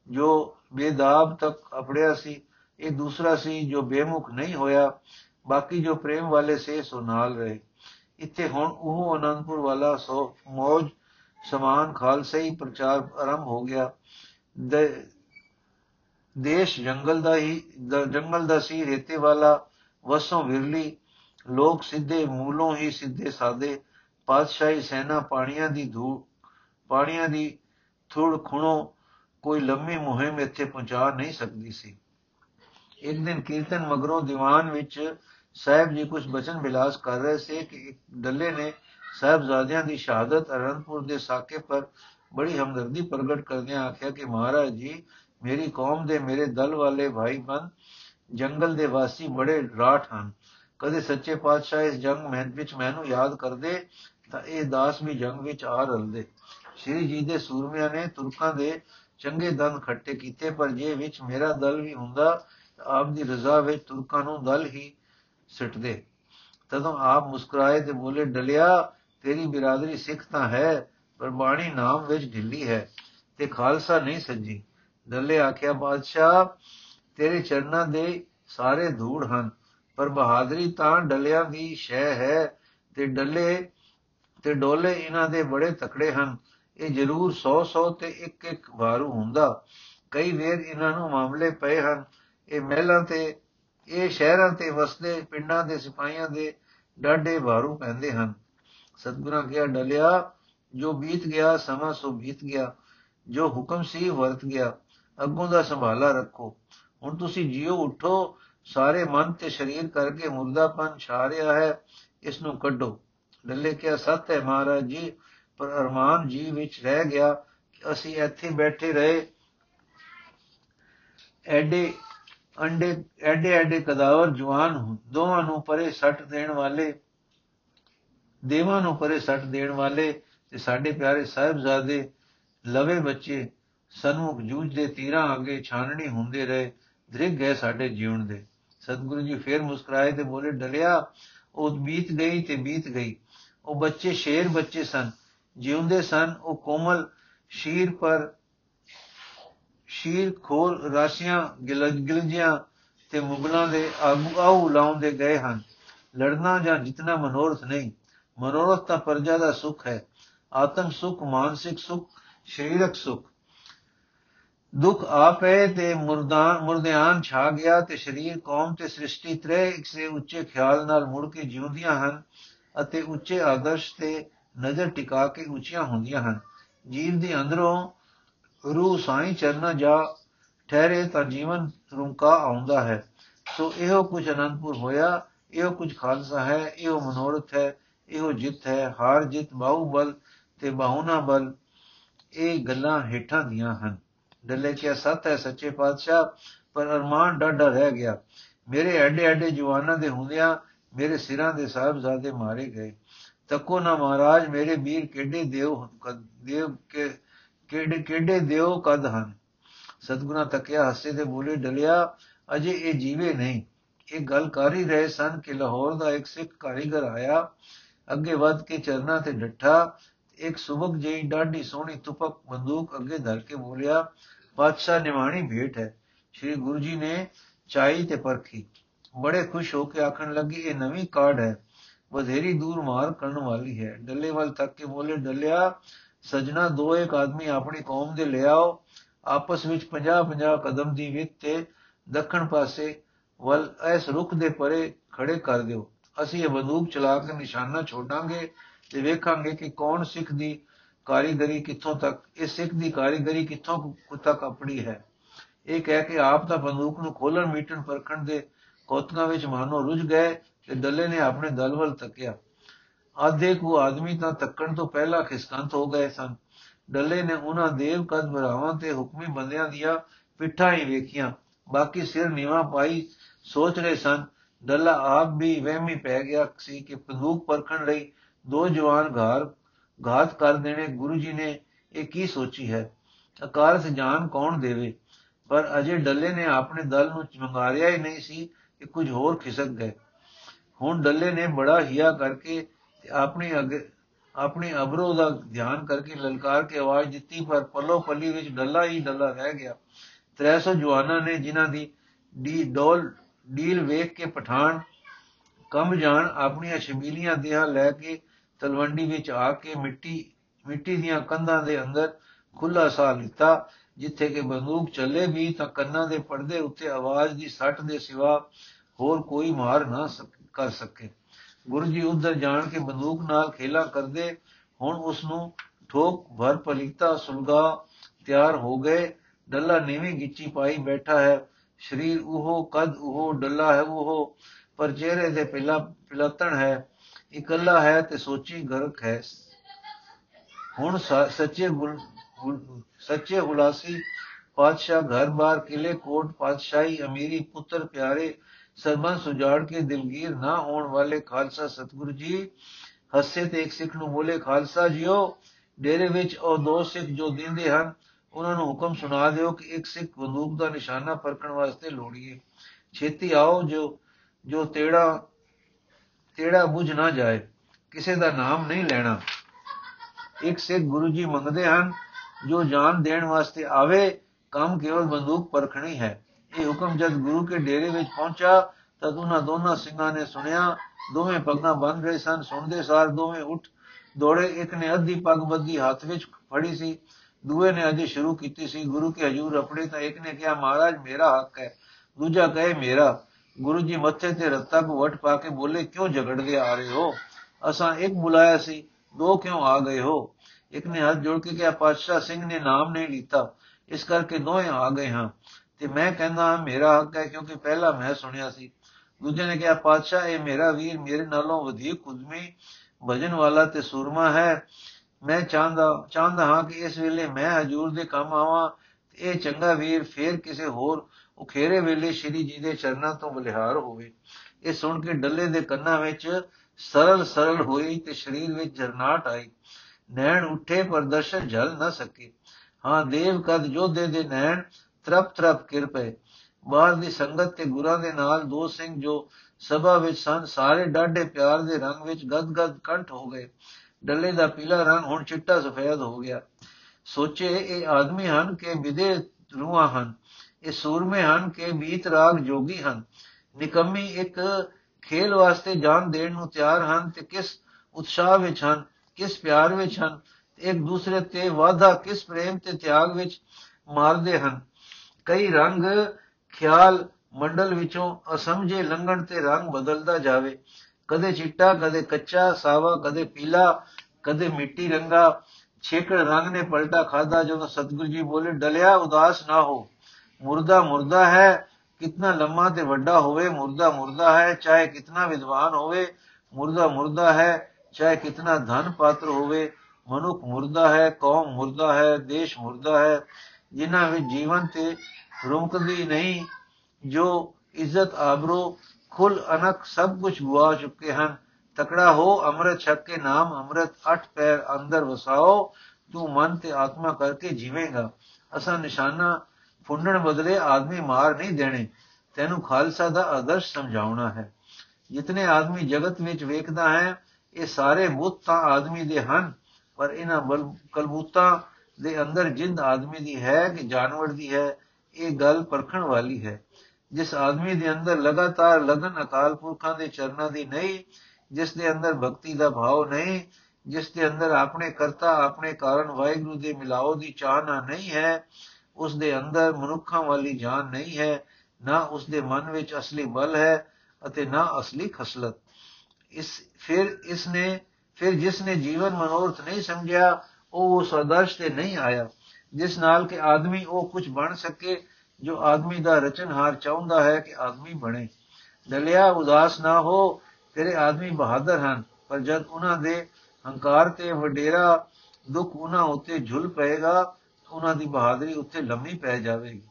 ਜੋ ਬੇਦਾਬ ਤੱਕ ਅਪੜਿਆ ਸੀ। ਇਹ ਦੂਸਰਾ ਸੀ, ਜੋ ਬੇਮੁਖ ਨਹੀਂ ਹੋਇਆ। ਬਾਕੀ ਜੋ ਪ੍ਰੇਮ ਵਾਲੇ ਸੇ, ਸੋ ਨਾਲ ਰਹੇ। ਇੱਥੇ ਹੁਣ ਉਹ ਅਨੰਦਪੁਰ ਵਾਲਾ ਸੋ ਮੌਜ, ਸਮਾਨ, ਖਾਲਸਾ ਹੀ ਪ੍ਰਚਾਰ ਆਰੰਭ ਹੋ ਗਿਆ। ਦੇਸ਼ ਜੰਗਲ ਦਾ ਹੀ ਜੰਗਲ ਦਾ ਸੀ, ਰੇਤੇ ਵਾਲਾ, ਵਸੋਂ ਵਿਰਲੀ, ਲੋਕ ਸਿੱਧੇ ਮੂਲੋਂ ਹੀ ਸਿੱਧੇ ਸਾਦੇ, ਪਾਤਸ਼ਾਹੀ ਸੈਨਾ ਪਾਣੀਆਂ ਦੀ ਧੂੜ ਪਾਣੀਆਂ ਦੀ ਥੁੜ ਖੁਣੋ ਕੋਈ ਲੰਮੀ ਮੁਹਿੰਮ ਇੱਥੇ ਪਹੁੰਚਾ ਨਹੀਂ ਸਕਦੀ ਸੀ। ਇੱਕ ਦਿਨ ਕੀਰਤਨ ਮਗਰੋਂ ਦੀਵਾਨ ਵਿੱਚ ਸਾਹਿਬ ਜੀ ਕੁਝ ਬਚਨ ਬਿਲਾਸ ਕਰ ਰਹੇ ਸੀ ਕਿ ਇੱਕ ਡੱਲੇ ਨੇ ਸਾਹਿਬਜ਼ਾਦਿਆਂ ਦੀ ਸ਼ਹਾਦਤ ਅਨੰਦਪੁਰ ਦੇ ਸਾਕੇ ਪਰ ਬੜੀ ਹਮਦਰਦੀ ਪ੍ਰਗਟ ਕਰਦਿਆਂ ਆਖਿਆ ਕਿ ਮਹਾਰਾਜ ਜੀ ਮੇਰੀ ਕੌਮ ਦੇ ਮੇਰੇ ਦਲ ਵਾਲੇ ਭਾਈ ਬਨ ਜੰਗਲ ਦੇ ਵਾਸੀ ਬੜੇ ਰਾਠ ਹਨ। ਕਦੇ ਸੱਚੇ ਪਾਤਸ਼ਾਹ ਇਸ ਜੰਗ ਮਹਿੰਦ ਵਿੱਚ ਮੈਨੂੰ ਯਾਦ ਕਰਦੇ, ਤਾਂ ਇਹ ਦਾਸ ਵੀ ਜੰਗ ਵਿੱਚ ਆ ਰਲਦੇ। ਸ਼੍ਰੀ ਜੀ ਦੇ ਸੂਰਮਿਆਂ ਨੇ ਤੁਰਕਾਂ ਦੇ ਚੰਗੇ ਦੰਦ ਖੱਟੇ ਕੀਤੇ, ਪਰ ਜੇ ਵਿੱਚ ਮੇਰਾ ਦਲ ਵੀ ਹੁੰਦਾ ਆਪ ਦੀ ਰਜ਼ਾ ਵਿੱਚ ਤੁਰਕਾਂ ਨੂੰ ਦਲ ਹੀ ਸਿੱਟਦੇ। ਤਦੋਂ ਆਪ ਮੁਸਕਰਾਏ ਤੇ ਬੋਲੇ, ਡਲਿਆ, ਤੇਰੀ ਬਿਰਾਦਰੀ ਸਿੱਖ ਤਾਂ ਹੈ, ਪਰ ਬਾਣੀ ਨਾਮ ਵਿੱਚ ਢਿੱਲੀ ਹੈ ਤੇ ਖਾਲਸਾ ਨਹੀਂ ਸੱਜੀ। ਡੱਲੇ ਆਖਿਆ, ਬਾਦਸ਼ਾਹ, ਤੇਰੇ ਚਰਨਾਂ ਦੇ ਸਾਰੇ ਧੂੜ ਹਨ, ਪਰ ਬਹਾਦਰੀ ਤਾਂ ਡੱਲਿਆਂ ਦੀ ਸ਼ੈ ਹੈ ਤੇ ਡੱਲੇ ਤੇ ਡੋਲੇ ਇਹਨਾਂ ਦੇ ਬੜੇ ਤਕੜੇ ਹਨ। ਇਹ ਜ਼ਰੂਰ 100 100 ਤੇ ਇੱਕ ਇੱਕ ਵਾਰੂ ਹੁੰਦਾ। ਕਈ ਵੇਰ ਇਹਨਾਂ ਨੂੰ ਮਾਮਲੇ ਪਏ ਹਨ। ਇਹ ਮਹਿਲਾਂ ਤੇ, ਇਹ ਸ਼ਹਿਰਾਂ ਤੇ ਵਸਦੇ, ਪਿੰਡਾਂ ਦੇ ਸਿਪਾਹੀਆਂ ਦੇ ਡਾਢੇ ਭਾਰੂ ਪੈਂਦੇ ਹਨ। ਸਤਿਗੁਰਾਂ ਕਿਹਾ, ਡਲਿਆ, ਜੋ ਬੀਤ ਗਿਆ, ਸਮਾਂ ਸੋ ਬੀਤ ਗਿਆ। ਜੋ ਹੁਕਮ ਸੀ, ਵਰਤ ਗਿਆ। ਅੱਗੋਂ ਦਾ ਸੰਭਾਲਾ ਰੱਖੋ। ਹੁਣ ਤੁਸੀਂ ਜਿਉ ਉਠੋ, ਸਾਰੇ ਮਨ ਤੇ ਸਰੀਰ ਕਰਕੇ ਮੁਰਦਾਪਨ ਛਾ ਰਿਹਾ ਹੈ ਇਸ ਨੂੰ ਕੱਢੋ। ਡੱਲੇ ਕਿਹਾ, ਸੱਤ ਹੈ ਮਹਾਰਾਜ ਜੀ, ਪਰ ਅਰਮਾਨ ਜੀ ਵਿੱਚ ਰਹਿ ਗਿਆ ਕਿ ਅਸੀਂ ਇੱਥੇ ਬੈਠੇ ਰਹੇ। ਐਡੇ ਅੰਡੇ, ਐਡੇ ਐਡੇ ਕਦਾਵਰ ਜਵਾਨ ਦੋਵਾਂ ਨੂੰ ਪਰੇ ਸੱਟ ਦੇਣ ਵਾਲੇ, ਦੇਵਾਂ ਨੂੰ ਪਰੇ ਸੱਟ ਦੇਣ ਵਾਲੇ ਤੇ ਸਾਡੇ ਪਿਆਰੇ ਸਾਹਿਬਜ਼ਾਦੇ ਲਵੇ ਬੱਚੇ ਸਨਮੁਖ ਜੂਝਦੇ ਤੀਰਾਂ ਅੱਗੇ ਛਾਨਣੀ ਹੁੰਦੇ ਰਹੇ, ਦ੍ਰਿਗ ਗਏ ਸਾਡੇ ਜੀਵਨ ਦੇ। ਸਤਿਗੁਰੂ ਜੀ ਫੇਰ ਮੁਸਕਰਾਏ ਤੇ ਬੋਲੇ ਡਲਿਆ ਉਹ ਬੀਤ ਗਈ ਤੇ ਬੀਤ ਗਈ। ਉਹ ਬੱਚੇ ਸ਼ੇਰ ਬੱਚੇ ਸਨ। ਜਿਉਂਦੇ ਸਨ, ਉਹ ਕੋਮਲ ਸ਼ੀਰ ਪਰ ਸ਼ੀਰ ਖੋਲ ਰਾਸ਼ੀਆਂ ਗਿਲਜੀਆਂ ਤੇ ਮੁਗਲਾਂ ਦੇ ਆਗੂ ਲਾਉਂਦੇ ਗਏ ਹਨ। ਲੜਨਾ ਜਾਂ ਜਿਤਨਾ ਮਨੋਰਥ ਨਹੀਂ। ਮਨੋਰਥ ਤਾਂ ਪਰਜਾ ਦਾ ਸੁਖ ਹੈ। ਆਤਮ ਸੁਖ, ਮਾਨਸਿਕ ਸੁਖ, ਸਰੀਰਕ ਸੁਖ। ਦੁੱਖ ਆਪੇ ਤੇ ਮੁਰਦਾਨ ਮੁਰਦਿਆਨ ਛਾ ਗਿਆ ਤੇ ਸਰੀਰ, ਕੌਮ ਤੇ ਸ੍ਰਿਸ਼ਟੀ ਤਰੇ ਇੱਕ ਸੇ ਉੱਚੇ ਖਿਆਲ ਨਾਲ ਮੁੜ ਕੇ ਜਿਉਂਦੀਆਂ ਹਨ ਅਤੇ ਉੱਚੇ ਆਦਰਸ਼ ਤੇ ਨਜ਼ਰ ਟਿਕਾ ਕੇ ਉੱਚੀਆਂ ਹੁੰਦੀਆਂ ਹਨ। ਜੀਵ ਦੇ ਅੰਦਰੋਂ ਰੂਹ ਸਾਈਂ ਚਰਨਾ ਜਾ ਠਹਿਰੇ ਤਾਂ ਜੀਵਨ ਰੁਮਕਾ ਆਉਂਦਾ ਹੈ। ਸੋ ਇਹੋ ਕੁਝ ਅਨੰਦਪੁਰ ਹੋਇਆ, ਇਹੋ ਕੁਝ ਖਾਲਸਾ ਹੈ, ਇਹੋ ਮਨੋਰਥ ਹੈ, ਇਹੋ ਜਿੱਤ ਹੈ। ਹਾਰ ਜਿੱਤ ਬਾਹੂਬਲ ਤੇ ਬਾਹੁਨਾ ਬਲ, ਇਹ ਗੱਲਾਂ ਹੇਠਾਂ ਦੀਆਂ ਹਨ। ਡੱਲੇ ਕਿਹਾ ਸੱਤ ਹੈ ਸੱਚੇ ਪਾਤਸ਼ਾਹ, ਪਰ ਅਰਮਾਨ ਡਾਡਾ ਰਹਿ ਗਿਆ। ਮੇਰੇ ਐਡੇ ਐਡੇ ਜਵਾਨਾਂ ਦੇ ਹੁੰਦਿਆਂ ਮੇਰੇ ਸਿਰਾਂ ਦੇ ਸਾਹਿਬਜ਼ਾਦੇ ਮਾਰੇ ਗਏ। ਤੱਕੋ ਨਾ ਮਹਾਰਾਜ, ਮੇਰੇ ਵੀਰ ਕਿਹੜੇ ਦੇਵ ਦੇਵ ਕੇ, ਕਿਹੜੇ ਕਿਹੜੇ ਦੇਵ ਕਦ ਹਨ? ਸਤਗੁਰਾਂ ਤੱਕਿਆ ਹੱਸੇ ਤੇ ਬੋਲੇ ਡਲਿਆ, ਅਜੇ ਇਹ ਜੀਵੇ ਨਹੀਂ। ਇਹ ਗੱਲ ਕਰ ਹੀ ਰਹੇ ਸਨ ਕਿ ਲਾਹੌਰ ਦਾ ਇੱਕ ਸਿੱਖ ਕਾਰੀਗਰ ਆਇਆ, ਅੱਗੇ ਵੱਧ ਕੇ ਚਰਨਾ ਤੇ ਡੱਠਾ ਇੱਕ ਸੁਬਕ ਜਿਹੀ ਡਾਢੀ ਸੋਹਣੀ ਤੁਪਕ ਬੰਦੂਕ ਅੱਗੇ ਧਰ ਕੇ ਬੋਲਿਆ ਪਾਤਸ਼ਾਹ ਨਿਵਾਣੀ ਭੇਟ ਹੈ ਸ੍ਰੀ ਗੁਰੂ ਜੀ ਨੇ ਚਾਈ ਤੇ ਪਰਖੀ ਬੜੇ ਖੁਸ਼ ਹੋ ਕੇ ਆਖਣ ਲੱਗੇ ਇਹ ਨਵੀਂ ਕਾਰਡ ਹੈ ਵਧੇਰੀ ਦੂਰ ਮਾਰ ਕਰਨ ਵਾਲੀ ਹੈ ਡੱਲੇ ਵੱਲ ਤੱਕ ਕੇ ਬੋਲੇ ਡੱਲਿਆ ਸਜਣਾ ਦੋ ਇੱਕ ਆਦਮੀ ਆਪਣੀ ਕੌਮ ਦੇ ਲਿਆਓ ਆਪਸ ਵਿੱਚ 50-50 ਕਦਮ ਦੀ ਵਿੱਥ ਤੇ ਦੱਖਣ ਪਾਸੇ ਵੱਲ ਇਸ ਰੁੱਖ ਦੇ ਪਰੇ ਖੜੇ ਕਰ ਦਿਓ ਅਸੀਂ ਇਹ ਬੰਦੂਕ ਚਲਾ ਕੇ ਨਿਸ਼ਾਨਾ ਛੋੜਾਂਗੇ ਤੇ ਵੇਖਾਂਗੇ ਕਿ ਕੌਣ ਸਿੱਖ ਦੀ ਕਾਰੀਗਰੀ ਕਿੱਥੋਂ ਤੱਕ, ਇਹ ਸਿੱਖ ਦੀ ਕਾਰੀਗਰੀ ਕਿੱਥੋਂ ਤੱਕ ਆਪਣੀ ਹੈ। ਇਹ ਕਹਿ ਕੇ ਆਪ ਤਾਂ ਬੰਦੂਕ ਨੂੰ ਖੋਲਣ ਮੀਟਣ, ਪਰਖਣ ਦੇ ਕੋਤਕਾਂ ਵਿੱਚ ਮਾਨੋ ਰੁਝ ਗਏ ਤੇ ਡੱਲੇ ਨੇ ਆਪਣੇ ਦਲ ਵੱਲ ਤੱਕਿਆ। ਆਧੇ ਕੋ ਆਦਮੀ ਤਾਂ ਤੱਕਣ ਤੋਂ ਪਹਿਲਾਂ ਖਿਸਕੰਤ ਹੋ ਗਏ ਸਨ। ਡੱਲੇ ਨੇ ਉਹਨਾਂ ਦੇਵ ਕਦ ਭਰਾਵਾਂ ਤੇ ਹੁਕਮੀ ਬੰਦਿਆਂ ਦੀਆਂ ਪਿੱਠਾਂ ਹੀ ਵੇਖੀਆਂ। ਬਾਕੀ ਸਿਰ ਨੀਵਾ ਪਾਈ ਸੋਚ ਰਹੇ ਸਨ। ਡੱਲਾ ਆਪ ਵੀ ਵਹਿਮੀ ਪੈ ਗਿਆ ਸੀ ਕਿ ਬੰਦੂਕ ਪਰਖਣ ਲਈ ਦੋ ਜਵਾਨ ਘਰ, ਘਾਤ ਕਰ ਦੇਣੇ, ਗੁਰੂ ਜੀ ਨੇ ਇਹ ਕੀ ਸੋਚੀ ਹੈ? ਅਕਾਲ ਜਾਨ ਕੌਣ ਦੇਵੇ? ਪਰ ਅਜੇ ਡੱਲੇ ਨੇ ਆਪਣੇ ਦਲ ਨੂੰ ਚਮੰਗਾਰਿਆ ਹੀ ਨਹੀਂ ਸੀ ਕਿ ਕੁਝ ਹੋਰ ਖਿਸਕ ਗਏ। ਹੁਣ ਡੱਲੇ ਨੇ ਬੜਾ ਹਿਆ ਕਰਕੇ ਤੇ ਆਪਣੀ ਆਪਣੀ ਅਬਰੋ ਦਾ ਧਿਆਨ ਕਰਕੇ ਲਲਕਾਰ ਕੇ ਆਵਾਜ਼ ਦਿੱਤੀ, ਪਰ ਪੱਲੋ ਪੱਲੀ ਵਿੱਚ ਡੱਲਾ ਹੀ ਡੱਲਾ ਰਹਿ ਗਿਆ। 300 ਜਵਾਨਾਂ ਨੇ ਜਿਨ੍ਹਾਂ ਦੀ ਡੀ ਡੋਲ, ਡੀਲ ਵੇਖ ਕੇ ਪਠਾਨ, ਕਮ ਜਾਣ ਆਪਣੀਆਂ ਸ਼ਮੀਲੀਆਂ ਦੇਹਾਂ ਲੈ ਕੇ ਤਲਵੰਡੀ ਵਿੱਚ ਆ ਕੇ ਮਿੱਟੀ ਮਿੱਟੀ ਦੀਆਂ ਕੰਧਾਂ ਦੇ ਅੰਦਰ ਖੁੱਲਾ ਸਾਹ ਲਿੱਤਾ ਜਿੱਥੇ ਕਿ ਬੰਦੂਕ ਚੱਲੇ ਵੀ ਤਾਂ ਕੰਨਾਂ ਦੇ ਪਰਦੇ ਉੱਤੇ ਆਵਾਜ਼ ਦੀ ਸੱਟ ਦੇ ਸਿਵਾ ਹੋਰ ਕੋਈ ਮਾਰ ਨਾ ਕਰ ਸਕੇ। ਗੁਰੂ ਜੀ ਉਧਰ ਜਾਣ ਕੇ ਬੰਦੂਕ ਨਾਲ ਖੇਲਾ ਕਰਦੇ, ਹੁਣ ਉਸ ਨੂੰ ਠੋਕ ਭਰ ਪਲੀਤਾ ਸੁਲਗਾ ਤਿਆਰ ਹੋ ਗਏ। ਡੱਲਾ ਨੀਵੀਂ ਗਿੱਚੀ ਪਾਈ ਬੈਠਾ ਹੈ। ਸਰੀਰ ਉਹ ਕਦ ਉਹ, ਡੱਲਾ ਹੈ ਉਹ, ਪਰ ਚਿਹਰੇ ਦੇ ਪਿਲਾ ਪਿਲਤਣ ਹੈ। ਇਕੱਲਾ ਹੈ ਤੇ ਸੋਚੀ ਗਰਕ ਹੈ। ਹੁਣ ਸੱਚੇ ਸੱਚੇ ਹੁਲਾਸੀ ਪਾਤਸ਼ਾਹ ਘਰ-ਬਾਰ ਕਿਲੇ ਕੋਟ ਪਾਤਸ਼ਾਹੀ ਅਮੀਰੀ ਪੁੱਤਰ ਪਿਆਰੇ ਸਰਬਨ ਸੁਜਾੜ ਕੇ ਦਿਲਗੀਰ ਨਾ ਹੋਣ ਵਾਲੇ ਖਾਲਸਾ ਸਤਿਗੁਰੂ ਜੀ, ਹੱਸੇ ਤੇ ਇੱਕ ਸਿੱਖ ਨੂੰ ਬੋਲੇ, ਖਾਲਸਾ ਜੀਓ, ਡੇਰੇ ਵਿੱਚ ਉਹ ਦੋ ਸਿੱਖ ਜੋ ਦਿੰਦੇ ਹਨ, ਉਹਨਾਂ ਨੂੰ ਹੁਕਮ ਸੁਣਾ ਦਿਓ ਕਿ ਇੱਕ ਸਿੱਖ ਬੰਦੂਕ ਦਾ ਨਿਸ਼ਾਨਾ ਪਰਖਣ ਵਾਸਤੇ ਲੋੜੀਏ। ਛੇਤੀ ਆਓ ਜੋ ਜੋ ਤੇੜਾ ਤੇੜਾ ਬੁਝ ਨਾ ਜਾਏ, ਕਿਸੇ ਦਾ ਨਾਮ ਨਹੀਂ ਲੈਣਾ। ਇੱਕ ਸਿੱਖ ਗੁਰੂ ਜੀ ਮੰਗਦੇ ਹਨ, ਜੋ ਜਾਨ ਦੇਣ ਵਾਸਤੇ ਆਵੇ, ਕੰਮ ਕੇਵਲ ਬੰਦੂਕ ਪਰਖਣੀ ਹੈ। ਇਹ ਹੁਕਮ ਜਦ ਗੁਰੂ ਕੇ ਡੇਰੇ ਵਿੱਚ ਪਹੁੰਚਾ, ਤਦ ਉਹਨਾਂ ਦੋਨਾਂ ਸਿੰਘਾਂ ਨੇ ਸੁਣਿਆ। ਦੋਵੇਂ ਪੱਗਾਂ ਬੰਨ ਰਹੇ ਸਨ, ਸੁਣਦੇ ਸਾਰ ਦੋਵੇਂ ਉੱਠ ਦੌੜੇ। ਇੱਕ ਨੇ ਅੱਧੀ ਪੱਗ ਬੱਧੀ ਹੱਥ ਵਿੱਚ ਫੜੀ ਸੀ, ਦੂਏ ਨੇ ਅਜੇ ਸ਼ੁਰੂ ਕੀਤੀ ਸੀ, ਗੁਰੂ ਕੇ ਹਜੂਰ ਆਪਣੇ ਤਾਂ ਇੱਕ ਨੇ ਕਿਹਾ, ਮਹਾਰਾਜ, ਮੇਰਾ ਹੱਕ ਹੈ। ਦੂਜਾ ਕਹੇ, ਮੇਰਾ। ਗੁਰੂ ਜੀ ਮੱਥੇ ਤੇ ਰੱਤਾ ਕੋ ਵਟ ਪਾ ਕੇ ਬੋਲੇ, ਕਿਉਂ ਝਗੜਦੇ ਆ ਰਹੇ ਹੋ? ਅਸਾਂ ਇੱਕ ਬੁਲਾਇਆ ਸੀ, ਦੋ ਕਿਉਂ ਆ ਗਏ ਹੋ? ਇੱਕ ਨੇ ਹੱਥ ਜੋੜ ਕੇ ਕਿਹਾ, ਪਾਤਸ਼ਾਹ ਸਿੰਘ ਨੇ ਨਾਮ ਨਹੀਂ ਲੀਤਾ, ਇਸ ਕਰਕੇ ਦੋਵੇਂ ਆ ਗਏ ਹਾਂ। ਤੇ ਮੈਂ ਕਹਿੰਦਾ, ਮੇਰਾ ਹੱਕ ਹੈ, ਕਿਉਂਕਿ ਪਹਿਲਾਂ ਮੈਂ ਸੁਣਿਆ ਸੀ। ਦੂਜੇ ਨੇ ਕਿਹਾ, ਪਾਤਸ਼ਾਹ, ਇਹ ਮੇਰਾ ਵੀਰ ਮੇਰੇ ਨਾਲੋਂ ਵਧੇਕ ਉਦਮੀ ਭਜਨ ਵਾਲਾ ਤੇ ਸੂਰਮਾ ਹੈ। ਮੈਂ ਚਾਹੁੰਦਾ ਚਾਹੁੰਦਾ ਹਾਂ ਕਿ ਇਸ ਵੇਲੇ ਮੈਂ ਹਜੂਰ ਦੇ ਕੰਮ ਆਵਾਂ ਇਹ ਚੰਗਾ ਵੀਰ ਫੇਰ ਕਿਸੇ ਹੋਰ ਉਖੇਰੇ ਵੇਲੇ ਸ਼੍ਰੀ ਜੀ ਦੇ ਚਰਨਾਂ ਤੋਂ ਬਲਿਹਾਰ ਹੋਵੇ। ਇਹ ਸੁਣ ਕੇ ਡੱਲੇ ਦੇ ਕੰਨਾਂ ਵਿੱਚ ਸਰਲ ਸਰਲ ਹੋਈ ਤੇ ਸਰੀਰ ਵਿੱਚ ਜਰਨਾਟ ਆਈ। ਨੈਣ ਉੱਠੇ ਪਰ ਦਰਸ਼ਨ ਜਲ ਨਾ ਸਕੇ। ਹਾਂ, ਦੇਵ ਕਦ ਜੋਧੇ ਦੇ ਨੈਣ ਤਰਪ ਤਰਪ ਕਿਰਪੇ ਬਾਹਰ ਦੀ ਸੰਗਤ ਤੇ ਗੁਰਾਂ ਦੇ ਨਾਲ ਦੋ ਸਿੰਘ ਜੋ ਸਭਾ ਵਿੱਚ ਸਨ, ਸਾਰੇ ਡਾਢੇ ਪਿਆਰ ਦੇ ਰੰਗ ਵਿੱਚ ਗਦ-ਗਦ ਕੰਠ ਹੋ ਗਏ। ਡੱਲੇ ਦਾ ਪੀਲਾ ਰੰਗ ਹੁਣ ਚਿੱਟਾ ਸਫੈਦ ਹੋ ਗਿਆ। ਸੋਚੇ ਇਹ ਆਦਮੀ ਹਨ ਕਿ ਵਿਦੇ ਰੂਹਾਂ ਹਨ। ਇਹ ਸੂਰਮੇ ਹਨ ਕਿ ਮੀਤ ਰਾਗ ਜੋਗੀ ਹਨ। ਨਿਕੰਮੀ ਇੱਕ ਖੇਲ ਵਾਸਤੇ ਜਾਨ ਦੇਣ ਨੂੰ ਤਿਆਰ ਹਨ ਤੇ ਕਿਸ ਉਤਸ਼ਾਹ ਵਿੱਚ ਹਨ, ਕਿਸ ਪਿਆਰ ਵਿੱਚ ਹਨ ਇੱਕ ਦੂਸਰੇ ਤੇ ਵਾਦਾ ਕਿਸ ਪ੍ਰੇਮ ਤੇ ਤਿਆਗ ਵਿੱਚ ਮਾਰਦੇ ਹਨ। ਕਈ ਰੰਗ ਖਿਆਲ ਮੰਡਲ ਵਿੱਚੋਂ ਅਸਮਝੇ ਲੰਘਣ ਤੇ ਰੰਗ ਬਦਲਦਾ ਜਾਵੇ। ਕਦੇ ਚਿੱਟਾ, ਕਦੇ ਕੱਚਾ, ਸਾਵਾ, ਕਦੇ ਪੀਲਾ, ਕਦੇ ਮਿੱਟੀ ਰੰਗਾ। ਛੇਕੜ ਰੰਗ ਨੇ ਪਲਟਾ ਖਾਦਾ ਜਦੋਂ ਸਤਗੁਰੂ ਜੀ ਬੋਲੇ, ਡਲਿਆ ਉਦਾਸ ਨਾ ਹੋ। ਮੁਰਦਾ ਮੁਰਦਾ ਹੈ ਕਿਤਨਾ ਲੰਮਾ ਤੇ ਵੱਡਾ ਹੋਵੇ ਮੁਰਦਾ ਮੁਰਦਾ ਹੈ ਚਾਹੇ ਕਿਤਨਾ ਵਿਦਵਾਨ ਹੋਵੇ ਮੁਰਦਾ ਮੁਰਦਾ ਹੈ ਚਾਹੇ ਕਿਤਨਾ ਧਨ ਪਾਤਰ ਹੋਵੇ ਮਨੁੱਖ ਮੁਰਦਾ ਹੈ ਕੌਮ ਮੁਰਦਾ ਹੈ ਦੇਸ਼ ਮੁਰਦਾ ਹੈ ਜਿਨ੍ਹਾਂ ਵਿੱਚ ਜੀਵਨ ਤੇ ਰੁਕਦੀ ਨਹੀਂ ਜੋ ਇੱਜ਼ਤ ਆਬਰੋ ਖੁੱਲ ਅਨਕ ਸਭ ਕੁਝ ਗਵਾ ਚੁੱਕੇ ਹਨ ਤਕੜਾ ਹੋ ਅੰਮ੍ਰਿਤ ਛਕ ਕੇ ਨਾਮ ਅੰਮ੍ਰਿਤ ਅਠ ਪੈਰ ਅੰਦਰ ਵਸਾਓ ਤੂੰ ਮਨ ਤੇ ਆਤਮਾ ਕਰਕੇ ਜੀਵੇਂਗਾ ਅਸਾਂ ਨਿਸ਼ਾਨਾ ਫੁੰਡਣ ਬਦਲੇ ਆਦਮੀ ਮਾਰ ਨਹੀਂ ਦੇਣੇ। ਤੈਨੂੰ ਖਾਲਸਾ ਦਾ ਆਦਰਸ਼ ਸਮਝਾਉਣਾ ਹੈ। ਜਿਤਨੇ ਆਦਮੀ ਜਗਤ ਵਿੱਚ ਵੇਖਦਾ ਹੈ, ਇਹ ਸਾਰੇ ਬੁੱਤ ਤਾਂ ਆਦਮੀ ਦੇ ਹਨ। ਪਰ ਇਹਨਾਂ ਕਲਬੂਤਾਂ ਦੇ ਅੰਦਰ ਜਿੰਦ ਆਦਮੀ ਦੀ ਹੈ ਕਿ ਜਾਨਵਰ ਦੀ ਹੈ, ਇਹ ਗੱਲ ਪਰਖਣ ਵਾਲੀ ਹੈ। ਜਿਸ ਆਦਮੀ ਦੇ ਅੰਦਰ ਲਗਾਤਾਰ ਲਗਨ ਅਕਾਲ ਪੁਰਖਾਂ ਦੇ ਚਰਨਾਂ ਦੀ ਨਹੀਂ, ਜਿਸ ਦੇ ਅੰਦਰ ਭਗਤੀ ਦਾ ਭਾਵ ਨਹੀਂ, ਜਿਸ ਦੇ ਅੰਦਰ ਆਪਣੇ ਕਰਤਾ, ਆਪਣੇ ਕਾਰਨ ਵਾਹਿਗੁਰੂ ਦੇ ਮਿਲਾਓ ਦੀ ਚਾਹਨਾ ਨਹੀਂ ਹੈ ਉਸ ਦੇ ਅੰਦਰ ਮਨੁੱਖਾਂ ਵਾਲੀ ਜਾਨ ਨਹੀਂ ਹੈ, ਨਾ ਉਸ ਦੇ ਮਨ ਵਿੱਚ ਅਸਲੀ ਬਲ ਹੈ ਅਤੇ ਨਾ ਅਸਲੀ ਖਸਲਤ। ਇਸ, ਫਿਰ ਇਸ ਨੇ ਫਿਰ ਜਿਸ ਨੇ ਜੀਵਨ ਮਨੋਰਥ ਨਹੀਂ ਸਮਝਿਆ, ਉਹ ਉਸ ਆਦਰਸ਼ ਤੇ ਨਹੀਂ ਆਇਆ, ਜਿਸ ਨਾਲ ਕਿ ਆਦਮੀ ਉਹ ਕੁਝ ਬਣ ਸਕੇ ਜੋ ਆਦਮੀ ਦਾ ਰਚਨਹਾਰ ਚਾਹੁੰਦਾ ਹੈ ਕਿ ਆਦਮੀ ਬਣੇ। ਦਲਿਆ ਉਦਾਸ ਨਾ ਹੋ, ਤੇਰੇ ਆਦਮੀ ਬਹਾਦਰ ਹਨ, ਪਰ ਜਦ ਉਹਨਾਂ ਦੇ ਹੰਕਾਰ ਤੇ ਵਡੇਰਾ ਦੁੱਖ ਉਹਨਾਂ ਉੱਤੇ ਝੁਲ ਪਏਗਾ ਉਹਨਾਂ ਦੀ ਬਹਾਦਰੀ ਉੱਤੇ ਲੰਮੀ ਪੈ ਜਾਵੇਗੀ।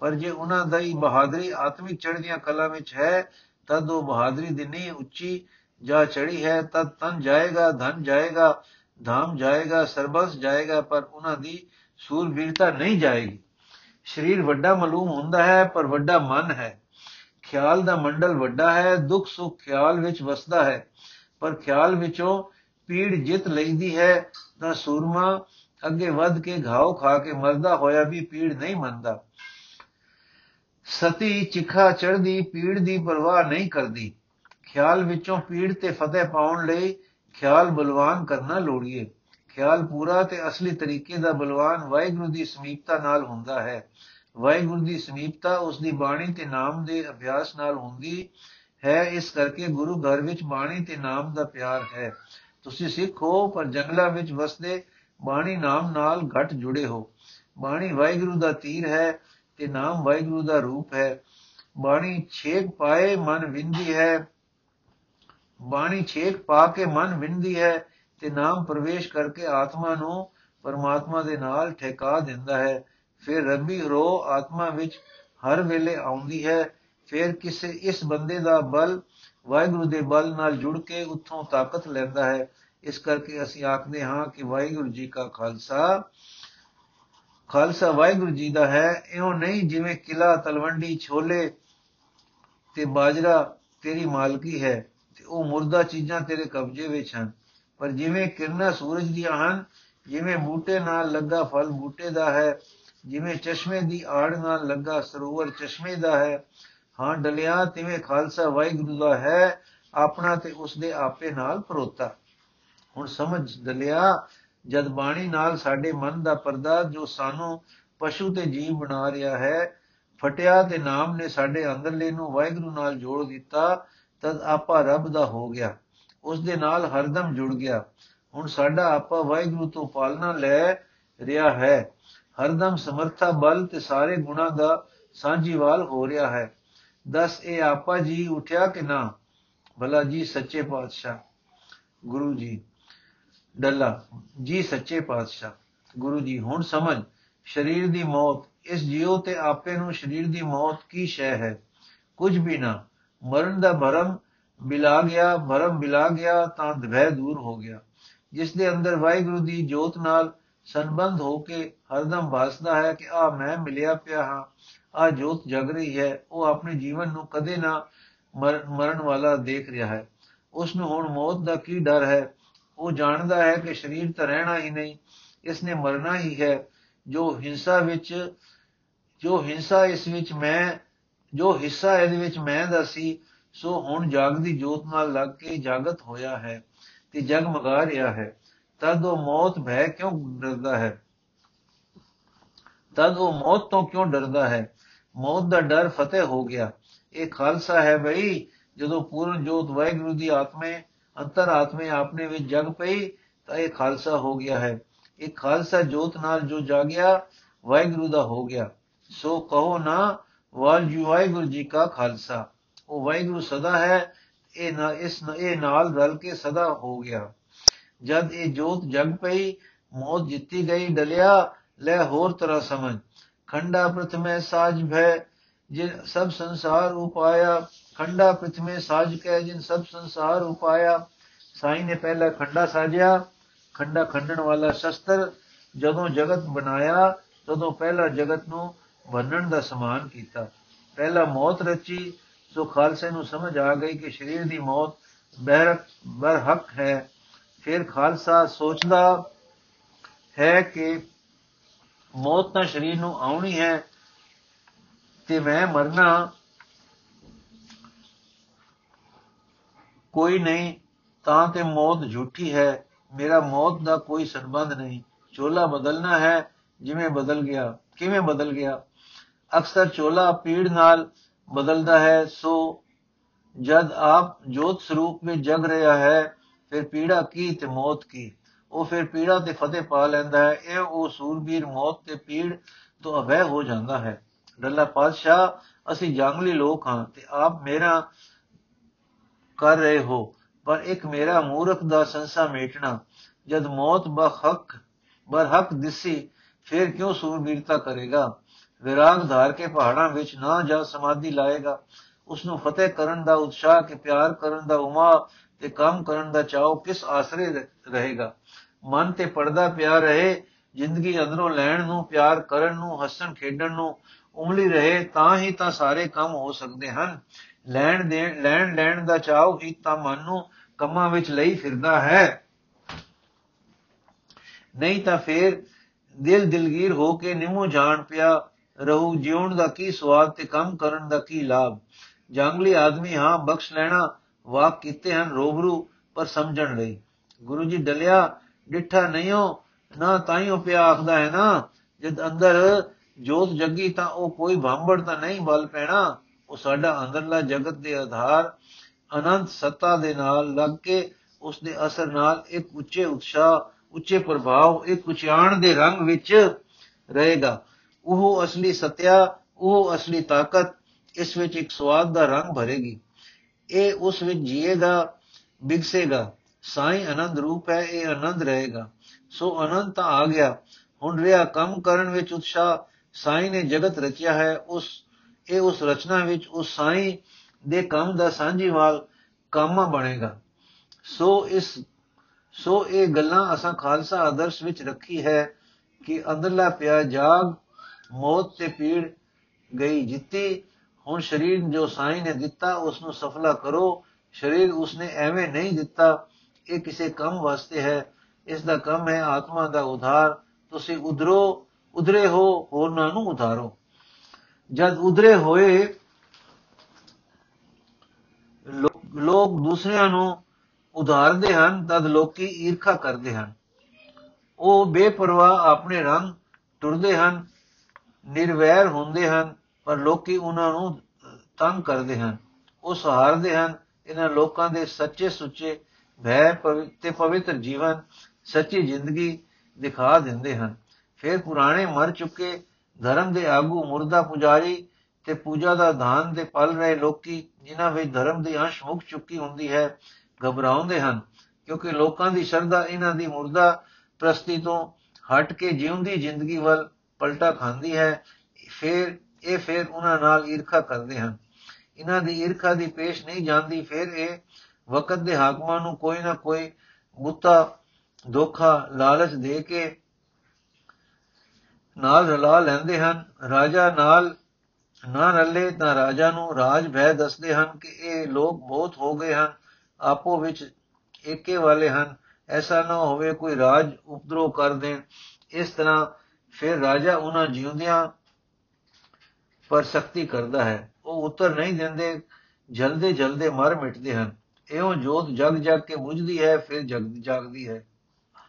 ਪਰ ਜੇ ਉਹਨਾਂ ਦੀ ਬਹਾਦਰੀ ਆਤਮਿਕ ਚੜ੍ਹਦੀਆਂ ਕਲਾ ਵਿੱਚ ਹੈ, ਤਦ ਉਹ ਬਹਾਦਰੀ ਦੀ ਨਹੀਂ ਉੱਚੀ ਜਾ ਚੜੀ ਹੈ, ਤਦ ਤਨ ਜਾਏਗਾ, ਧਨ ਜਾਏਗਾ, ਧਾਮ ਜਾਏਗਾ, ਸਰਬਸ ਜਾਏਗਾ, ਪਰ ਉਹਨਾਂ ਦੀ ਸੂਰਬੀਰਤਾ ਨਹੀਂ ਜਾਏਗੀ। ਸਰੀਰ ਵੱਡਾ ਮਾਲੂਮ ਹੁੰਦਾ ਹੈ, ਪਰ ਵੱਡਾ ਮਨ ਹੈ। ਖਿਆਲ ਦਾ ਮੰਡਲ ਵੱਡਾ ਹੈ, ਦੁੱਖ ਸੁੱਖ ਖਿਆਲ ਵਿੱਚ ਵਸਦਾ ਹੈ। ਪਰ ਖਿਆਲ ਵਿੱਚੋਂ ਪੀੜ ਜਿੱਤ ਲੈਂਦੀ ਹੈ, ਤਾਂ ਸੂਰਮਾ ਅੱਗੇ ਵੱਧ ਕੇ ਘਾਉ ਖਾ ਕੇ ਮਰਦਾ ਹੋਇਆ ਵੀ ਪੀੜ ਨਹੀਂ ਮੰਨਦਾ। ਸਤੀ ਚਿਖਾ ਚੜਦੀ ਪੀੜ ਦੀ ਪਰਵਾਹ ਨਹੀਂ ਕਰਦੀ। ਖਿਆਲ ਵਿੱਚੋਂ ਪੀੜ ਤੇ ਫਤਿਹ ਪਾਉਣ ਲਈ ਖਿਆਲ ਬਲਵਾਨ ਕਰਨਾ ਲੋੜੀਏ। ਖਿਆਲ ਪੂਰਾ ਤੇ ਅਸਲੀ ਤਰੀਕੇ ਦਾ ਬਲਵਾਨ ਵਾਹਿਗੁਰੂ ਦੀ ਸਮੀਪਤਾ ਨਾਲ ਹੁੰਦਾ ਹੈ। ਵਾਹਿਗੁਰੂ ਦੀ ਸਮੀਪਤਾ ਉਸ ਦੀ ਬਾਣੀ ਤੇ ਨਾਮ ਦੇ ਅਭਿਆਸ ਨਾਲ ਹੁੰਦੀ ਹੈ। ਇਸ ਕਰਕੇ ਗੁਰੂ ਘਰ ਵਿੱਚ ਬਾਣੀ ਤੇ ਨਾਮ ਦਾ ਪਿਆਰ ਹੈ। ਤੁਸੀਂ ਸਿੱਖ ਹੋ, ਪਰ ਜੰਗਲਾਂ ਵਿੱਚ ਵਸਦੇ ਬਾਣੀ ਨਾਮ ਨਾਲ ਘਟ ਜੁੜੇ ਹੋ। ਬਾਣੀ ਵਾਹਿਗੁਰੂ ਦਾ ਤੀਰ ਹੈ ਤੇ ਨਾਮ ਵਾਹਿਗੁਰੂ ਦਾ ਰੂਪ ਹੈ। ਬਾਣੀ ਛੇਕ ਪਾਏ ਮਨ ਵਿੰਦੀ ਹੈ। ਬਾਣੀ ਛੇਕ ਪਾ ਕੇ ਮਨ ਵਿੰਦੀ ਹੈ ਤੇ ਨਾਮ ਪ੍ਰਵੇਸ਼ ਕਰਕੇ ਆਤਮਾ ਨੂੰ ਪਰਮਾਤਮਾ ਦੇ ਨਾਲ ਠੇਕਾ ਦਿੰਦਾ ਹੈ। ਫਿਰ ਰੱਬੀ ਰੋ ਆਤਮਾ ਵਿੱਚ ਹਰ ਵੇਲੇ ਆਉਂਦੀ ਹੈ। ਫਿਰ ਕਿਸੇ ਇਸ ਬੰਦੇ ਦਾ ਬਲ ਵਾਹਿਗੁਰੂ ਦੇ ਬਲ ਨਾਲ ਜੁੜ ਕੇ ਉੱਥੋਂ ਤਾਕਤ ਲੈਂਦਾ ਹੈ। ਇਸ ਕਰਕੇ ਅਸੀਂ ਆਖਦੇ ਹਾਂ ਕਿ ਵਾਹਿਗੁਰੂ ਜੀ ਕਾ ਖਾਲਸਾ। ਖਾਲਸਾ ਵਾਹਿਗੁਰੂ ਜੀ ਦਾ ਹੈ, ਇਉਂ ਨਹੀਂ ਜਿਵੇਂ ਕਿਲਾ ਤਲਵੰਡੀ, ਛੋਲੇ ਤੇ ਬਾਜਰਾ ਤੇਰੀ ਮਾਲਕੀ ਹੈ ਤੇ ਉਹ ਮੁਰਦਾ ਚੀਜ਼ਾਂ ਤੇਰੇ ਕਬਜ਼ੇ ਵਿੱਚ ਹਨ। ਪਰ ਜਿਵੇਂ ਕਿਰਨਾਂ ਸੂਰਜ ਦੀਆਂ ਹਨ, ਜਿਵੇਂ ਬੂਟੇ ਨਾਲ ਲੱਗਾ ਫਲ ਬੂਟੇ ਦਾ ਹੈ, ਜਿਵੇਂ ਚਸ਼ਮੇ ਦੀ ਆੜ ਨਾਲ ਲੱਗਾ ਸਰੋਵਰ ਚਸ਼ਮੇ ਦਾ ਹੈ, ਹਾਂ ਡਲਿਆ ਤਿਵੇਂ ਖਾਲਸਾ ਵਾਹਿਗੁਰੂ ਦਾ ਹੈ, ਆਪਣਾ ਤੇ ਉਸ ਦੇ ਆਪੇ ਨਾਲ ਪਰੋਤਾ। ਹੁਣ ਸਮਝ ਡਲਿਆ ਜਦ ਬਾਣੀ ਨਾਲ ਸਾਡੇ ਮਨ ਦਾ ਪਰਦਾ ਜੋ ਸਾਨੂੰ ਪਸ਼ੂ ਤੇ ਜੀਵ ਬਣਾ ਰਿਹਾ ਹੈ, ਫਟਿਆ ਤੇ ਨਾਮ ਨੇ ਸਾਡੇ ਅੰਦਰਲੇ ਨੂੰ ਵਾਹਿਗੁਰੂ ਨਾਲ ਜੋੜ ਦਿੱਤਾ, ਤਦ ਆਪਾ ਰੱਬ ਦਾ ਹੋ ਗਿਆ। ਉਸ ਦੇ ਨਾਲ ਹਰਦਮ ਜੁੜ ਗਿਆ। ਹੁਣ ਸਾਡਾ ਆਪਾ ਵਾਹਿਗੁਰੂ ਤੋਂ ਪਾਲਣਾ ਲੈ ਰਿਹਾ ਹੈ। ਹਰਦਮ ਸਮਰਥਾ, ਬਲ ਤੇ ਸਾਰੇ ਗੁਣਾ ਦਾ ਸਾਂਝੀਵਾਲ ਹੋ ਰਿਹਾ ਹੈ। ਦਸ ਇਹ ਆਪਾ ਜੀ ਉਠਿਆ ਕਿ ਨਾ? ਭਲਾ ਜੀ, ਸੱਚੇ ਪਾਤਸ਼ਾਹ। ਗੁਰੂ ਜੀ ਡੱਲਾ। ਜੀ ਸੱਚੇ ਪਾਤਸ਼ਾਹ, ਗੁਰੂ ਜੀ, ਹੁਣ ਸਮਝ, ਸਰੀਰ ਦੀ ਮੌਤ, ਇਸ ਜਿਉ ਤੇ ਆਪੇ ਨੂੰ ਸਰੀਰ ਦੀ ਮੌਤ ਕੀ ਸ਼ੈ ਹੈ? ਕੁਝ ਵੀ ਨਾ, ਮਰਨ ਦਾ ਭਰਮ ਬਿਲਾ ਗਿਆ, ਭਰਮ ਬਿਲਾ ਗਿਆ, ਤਾਂ ਦਵੈ ਦੂਰ ਹੋ ਗਿਆ। ਜਿਸ ਦੇ ਅੰਦਰ ਵਾਹਿਗੁਰੂ ਦੀ ਜੋਤ ਨਾਲ ਸੰਬੰਧ ਹੋ ਕੇ ਹਰਦਮ ਵਾਸਦਾ ਹੈ ਕਿ ਆ ਮੈਂ ਮਿਲਿਆ ਪਿਆ ਹਾਂ ਆ ਜੋਤ ਜਗ ਰਹੀ ਹੈ, ਉਹ ਆਪਣੇ ਜੀਵਨ ਨੂੰ ਕਦੇ ਨਾ ਮਰਨ ਵਾਲਾ ਦੇਖ ਰਿਹਾ ਹੈ। ਉਸ ਨੂੰ ਹੁਣ ਮੌਤ ਦਾ ਕੀ ਡਰ ਹੈ? ਉਹ ਜਾਣਦਾ ਹੈ ਕਿ ਸਰੀਰ ਤਾਂ ਰਹਿਣਾ ਹੀ ਨਹੀਂ, ਇਸ ਨੇ ਮਰਨਾ ਹੀ ਹੈ। ਜੋ ਹਿੰਸਾ ਵਿੱਚ, ਜੋ ਹਿੰਸਾ ਇਸ ਵਿੱਚ ਮੈਂ, ਜੋ ਹਿੱਸਾ ਇਹਦੇ ਵਿੱਚ ਮੈਂ ਦਾ ਸੀ, ਸੋ ਹੁਣ ਜਾਗਦੀ ਜੋਤ ਨਾਲ ਲੱਗ ਕੇ ਜਾਗਤ ਹੋਇਆ ਹੈ ਤੇ ਜਗ ਮਗਾ ਰਿਹਾ ਹੈ। ਤਦ ਉਹ ਮੌਤ ਭੈ ਕਿਉਂ ਡਰਦਾ ਹੈ? ਤਦ ਉਹ ਮੌਤ ਤੋਂ ਕਿਉਂ ਡਰਦਾ ਹੈ? ਮੌਤ ਦਾ ਡਰ ਫਤਿਹ ਹੋ ਗਿਆ। ਇਹ ਖਾਲਸਾ ਹੈ ਭਈ ਜਦੋਂ ਪੂਰਨ ਜੋਤ ਵਾਹਿਗੁਰੂ ਦੀ ਆਤਮੇ ਅੰਤਰ ਆਤਮੇ ਵਿੱਚ ਜਗ ਪਈ ਤਾਂ ਇਹ ਖਾਲਸਾ ਹੋ ਗਿਆ ਹੈ। ਇਹ ਖਾਲਸਾ ਜੋਤ ਨਾਲ ਜੋ ਜਾਗਿਆ, ਵਾਹਿਗੁਰੂ ਦਾ ਹੋ ਗਿਆ। ਸੋ ਕਹੋ ਨਾ, ਵਾਹਿਗੁਰੂ ਜੀ ਕਾ ਖਾਲਸਾ। ਉਹ ਵਾਹਿਗੁਰੂ ਸਦਾ ਹੈ, ਇਹ ਨਾ, ਇਸ ਇਹ ਨਾਲ ਰਲ ਕੇ ਸਦਾ ਹੋ ਗਿਆ। ਜਦ ਇਹ ਜੋਤ ਜਗ ਪਈ, ਮੌਤ ਜਿੱਤੀ ਗਈ, ਡਲਿਆ, ਲੈ ਹੋਰ ਤਰ੍ਹਾਂ ਸਮਝ। ਖੰਡਾ ਪ੍ਰਥਮੇ ਸਾਜ ਭੈ ਜੇ ਸਭ ਸੰਸਾਰ ਉਪਾਇਆ। ਖੰਡਾ ਪ੍ਰਥਮੇ ਸਾਜ ਕੈ ਜਿਨ ਸਭ ਸੰਸਾਰ ਉਪਾਇਆ। ਸਾਈ ਨੇ ਪਹਿਲਾ ਖੰਡਾ ਸਾਜਿਆ। ਖੰਡਾ ਖੰਡਣ ਵਾਲਾ ਸ਼ਸਤਰ ਜਦੋਂ ਜਗਤ ਬਣਾਇਆ, ਤਦੋਂ ਪਹਿਲਾ ਜਗਤ ਨੂੰ ਬੰਨਣ ਦਾ ਸਮਾਨ ਕੀਤਾ। ਪਹਿਲਾ ਮੌਤ ਰਚੀ, ਸੋ ਖਾਲਸੇ ਨੂੰ ਸਮਝ ਆ ਗਈ ਕਿ ਸਰੀਰ ਦੀ ਮੌਤ ਬਹਿਰ ਬਰਹਕ ਹੈ। ਫਿਰ ਖਾਲਸਾ ਸੋਚਦਾ ਹੈ ਕਿ ਮੌਤ ਤਾਂ ਸਰੀਰ ਨੂੰ ਆਉਣੀ ਹੈ ਤੇ ਮੈਂ ਮਰਨਾ ਕੋਈ ਨਹੀਂ, ਤਾਂ ਤੇ ਮੌਤ ਝੂਠੀ ਹੈ। ਮੇਰਾ ਮੌਤ ਦਾ ਕੋਈ ਸੰਬੰਧ ਨਹੀਂ। ਚੋਲਾ ਬਦਲਣਾ ਹੈ, ਜਿਵੇਂ ਬਦਲ ਗਿਆ, ਕਿਵੇਂ ਬਦਲ ਗਿਆ? ਅਕਸਰ ਚੋਲਾ ਪੀੜ ਨਾਲ ਬਦਲਦਾ ਹੈ, ਸੋ ਜਦ ਆਪ ਜੋਤ ਸਰੂਪ ਵਿੱਚ ਜਗ ਰਿਹਾ ਹੈ, ਫਿਰ ਪੀੜਾ ਕੀ ਤੇ ਮੌਤ ਕੀ? ਉਹ ਫਿਰ ਪੀੜਾ ਤੇ ਫਤਿਹ ਪਾ ਲੈਂਦਾ ਹੈ। ਇਹ ਉਹ ਸੂਰਬੀਰ ਮੌਤ ਤੇ ਪੀੜ ਤੋਂ ਅਭੈ ਹੋ ਜਾਂਦਾ ਹੈ। ਡੱਲਾ ਪਾਤਸ਼ਾਹ, ਅਸੀਂ ਜੰਗਲੀ ਲੋਕ ਹਾਂ ਤੇ ਆਪ ਮੇਰਾ ਕਰ ਰਹੇ ਹੋ, ਪਰ ਇੱਕ ਮੇਰਾ ਮੂਰਖ ਦਾ ਸੰਸਾ ਮੇਟਣਾ, ਜਦ ਮੌਤ ਬਹਕ ਬਰਹਕ ਦਿਸੀ, ਫਿਰ ਕਿਉਂ ਸੂਰਬੀਰਤਾ ਕਰੇਗਾ? ਵਿਰਾਗ ਧਾਰ ਕੇ ਪਹਾੜਾਂ ਵਿੱਚ ਨਾ ਜਾ ਸਮਾਧੀ ਲਾਏਗਾ। ਉਸ ਨੂੰ ਫਤਿਹ ਕਰਨ ਦਾ ਉਤਸ਼ਾਹ ਕਿ ਪਿਆਰ ਕਰਨ ਦਾ ਉਮਾ ਤੇ ਕੰਮ ਕਰਨ ਦਾ ਚਾਹੋ ਕਿਸ ਆਸਰੇ ਰਹੇਗਾ? ਮਨ ਤੇ ਪਰਦਾ ਪਿਆ ਰਹੇ, ਜ਼ਿੰਦਗੀ ਅੰਦਰੋਂ ਲੈਣ ਨੂੰ, ਪਿਆਰ ਕਰਨ ਨੂੰ, ਹੱਸਣ ਖੇਡਣ ਨੂੰ ਉਮਲੀ ਰਹੇ, ਤਾਂ ਹੀ ਤਾਂ ਸਾਰੇ ਕੰਮ ਹੋ ਸਕਦੇ ਹਨ। ਲੈਣ ਦੇਣ ਲੈਣ ਲੈਣ ਦਾ ਚਾਹੋ ਹੀ ਤਾਂ ਮਨ ਨੂੰ ਕੰਮਾਂ ਵਿੱਚ ਲਈ ਫਿਰਦਾ ਹੈ। ਨਹੀਂ ਤਾਂ ਫੇਰ ਦਿਲ ਦਿਲਗੀਰ ਹੋ ਕੇ ਨਿਮੋ ਜਾਣ ਪਿਆ ਰਹੂ, ਜਿਉਣ ਦਾ ਕੀ ਸਵਾਦ ਤੇ ਕੰਮ ਕਰਨ ਦਾ ਕੀ ਲਾਭ। ਜੰਗਲੀ ਆਦਮੀ ਹਾਂ, ਬਖਸ਼ ਲੈਣਾ ਵਾਕ ਕੀਤੇ ਹਨ ਰੋਬਰੂ, ਪਰ ਸਮਝਣ ਲਈ। ਗੁਰੂ ਜੀ ਡਲਿਆ, ਡਿੱਠਾ ਨਹੀਂ ਹੋ ਨਾ ਤਾਈਓ ਪਿਆ ਆਖਦਾ ਹੈ ਨਾ, ਜਦ ਅੰਦਰ ਜੋਤ ਜੱਗੀ ਤਾਂ ਉਹ ਕੋਈ ਭਾਂਬੜ ਤਾਂ ਨਹੀਂ ਬਲ ਪੈਣਾ। ਉਹ ਸਾਡਾ ਅੰਦਰਲਾ ਜਗਤ ਦੇ ਆਧਾਰ ਅਨੰਤ ਸੱਤਾ ਦੇ ਨਾਲ ਲੱਗ ਕੇ ਉਸ ਦੇ ਅਸਰ ਨਾਲ ਇੱਕ ਉੱਚੇ ਉਤਸ਼ਾਹ, ਉੱਚੇ ਪ੍ਰਭਾਵ, ਇੱਕ ਉਚਾਣ ਦੇ ਰੰਗ ਵਿੱਚ ਰਹੇਗਾ। ਉਹ ਅਸਲੀ ਸਤਿਆ, ਉਹ ਅਸਲੀ ਤਾਕਤ ਇਸ ਵਿੱਚ ਇੱਕ ਸਵਾਦ ਦਾ ਰੰਗ ਭਰੇਗੀ। ਇਹ ਉਸ ਵਿੱਚ ਜੀਏਗਾ, ਬਿਗਸੇਗਾ। ਸਾਈ ਆਨੰਦ ਰੂਪ ਹੈ, ਇਹ ਆਨੰਦ ਰਹੇਗਾ। ਸੋ ਆਨੰਦ ਤਾਂ ਆ ਗਿਆ। ਹੁਣ ਰਿਹਾ ਕੰਮ ਕਰਨ ਵਿੱਚ ਉਤਸ਼ਾਹ, ਸਾਈ ਨੇ ਜਗਤ ਰਚਿਆ ਹੈ, ਉਸ ਇਹ ਉਸ ਰਚਨਾ ਵਿੱਚ ਉਸ ਸਾਈ ਦੇ ਕੰਮ ਦਾ ਸਾਂਝੀਵਾਲ ਕਾਮਾ ਬਣੇਗਾ। ਸੋ ਇਸ, ਸੋ ਇਹ ਗੱਲਾਂ ਅਸਾਂ ਖਾਲਸਾ ਆਦਰਸ਼ ਵਿੱਚ ਰੱਖੀ ਹੈ ਕਿ ਅੰਦਰਲਾ ਪਿਆ ਜਾਗ, ਮੌਤ ਤੇ ਪੀੜ ਗਈ ਜਿੱਤੀ। ਹੁਣ ਸਰੀਰ ਜੋ ਸਾਈ ਨੇ ਦਿੱਤਾ ਉਸ ਨੂੰ ਸਫਲਾ ਕਰੋ। ਸਰੀਰ ਉਸਨੇ ਐਵੇਂ ਨਹੀਂ ਦਿੱਤਾ, ਇਹ ਕਿਸੇ ਕੰਮ ਵਾਸਤੇ ਹੈ। ਇਸ ਦਾ ਕੰਮ ਹੈ ਆਤਮਾ ਦਾ ਉਧਾਰ। ਤੁਸੀਂ ਉਧਰੋ, ਉਧਰੇ ਹੋ, ਹੋਰਨਾਂ ਨੂੰ ਉਧਾਰੋ। ਜਦ ਉਧਰੇ ਹੋਏ ਲੋਕ ਦੂਸਰਿਆਂ ਨੂੰ ਉਧਾਰਦੇ ਹਨ, ਤਦ ਲੋਕੀ ਈਰਖਾ ਕਰਦੇ ਹਨ। ਉਹ ਬੇਪਰਵਾਹ ਆਪਣੇ ਰੰਗ ਟੁਰਦੇ ਹਨ, ਨਿਰਵੈਰ ਹੁੰਦੇ ਹਨ, ਪਰ ਲੋਕੀ ਉਹਨਾਂ ਨੂੰ ਤੰਗ ਕਰਦੇ ਹਨ। ਉਹ ਸਹਾਰਦੇ ਹਨ, ਇਹਨਾਂ ਲੋਕਾਂ ਦੇ ਸੱਚੇ ਸੁੱਚੇ ਭੈ ਤੇ ਪਵਿੱਤਰ ਜੀਵਨ, ਸੱਚੀ ਜ਼ਿੰਦਗੀ ਦਿਖਾ ਦਿੰਦੇ ਹਨ। ਫਿਰ ਪੁਰਾਣੇ ਮਰ ਚੁੱਕੇ ਧਰਮ ਦੇ ਆਗੂ ਮੁਰਦਾ ਪੁਜਾਰੀ ਤੇ ਪੂਜਾ ਦਾ ਦਾਨ ਦੇ ਪਲ ਰਹੇ ਲੋਕੀ, ਜਿਨ੍ਹਾਂ ਵਿੱਚ ਧਰਮ ਦੀ ਅੰਸ਼ ਮੁੱਕ ਚੁੱਕੀ ਹੁੰਦੀ ਹੈ, ਘਬਰਾਉਂਦੇ ਹਨ, ਕਿਉਂਕਿ ਲੋਕਾਂ ਦੀ ਸ਼ਰਧਾ ਇਹਨਾਂ ਦੀ ਮੁਰਦਾ ਪ੍ਰਸਤੀ ਤੋਂ ਹਟ ਕੇ ਜਿਉਂਦੀ ਜ਼ਿੰਦਗੀ ਵੱਲ ਪਲਟਾ ਖਾਂਦੀ ਹੈ। ਫਿਰ, ਇਹ ਫਿਰ ਉਹਨਾਂ ਨਾਲ ਈਰਖਾ ਕਰਦੇ ਹਨ। ਇਹਨਾਂ ਦੀ ਈਰਖਾ ਦੀ ਪੇਸ਼ ਨਹੀਂ ਜਾਂਦੀ, ਫਿਰ ਇਹ ਵਕਤ ਦੇ ਹਾਕਮਾਂ ਨੂੰ ਕੋਈ ਨਾ ਕੋਈ ਗੁੱਤਾ ਧੋਖਾ, ਲਾਲਚ ਦੇ ਕੇ ਨਾਲ ਰਲਾ ਲੈਂਦੇ ਹਨ। ਰਾਜਾ ਨਾਲ ਨਾ ਰੱਲੇ ਤਾਂ ਰਾਜਾ ਨੂੰ ਰਾਜ ਭੈ ਦੱਸਦੇ ਹਨ ਕਿ ਇਹ ਲੋਕ ਬਹੁਤ ਹੋ ਗਏ ਹਨ, ਆਪੋ ਵਿੱਚ ਏਕੇ ਵਾਲੇ ਹਨ। ਐਸਾ ਨਾ ਹੋਵੇ ਕੋਈ ਰਾਜ ਉਪਦਰੋ ਕਰ ਦੇਣ। ਇਸ ਤਰ੍ਹਾਂ ਫਿਰ ਰਾਜਾ ਉਹਨਾਂ ਜਿਉਂਦਿਆਂ ਪਰ ਸ਼ਕਤੀ ਕਰਦਾ ਹੈ। ਉਹ ਉੱਤਰ ਨਹੀਂ ਦਿੰਦੇ, ਜਲਦੇ ਜਲਦੇ ਮਰ ਮਿਟਦੇ ਹਨ। ਇਉਂ ਜੋਤ ਜਗ ਜਗ ਕੇ ਬੁਝਦੀ ਹੈ, ਫਿਰ ਜਗ ਜਾਗਦੀ ਹੈ,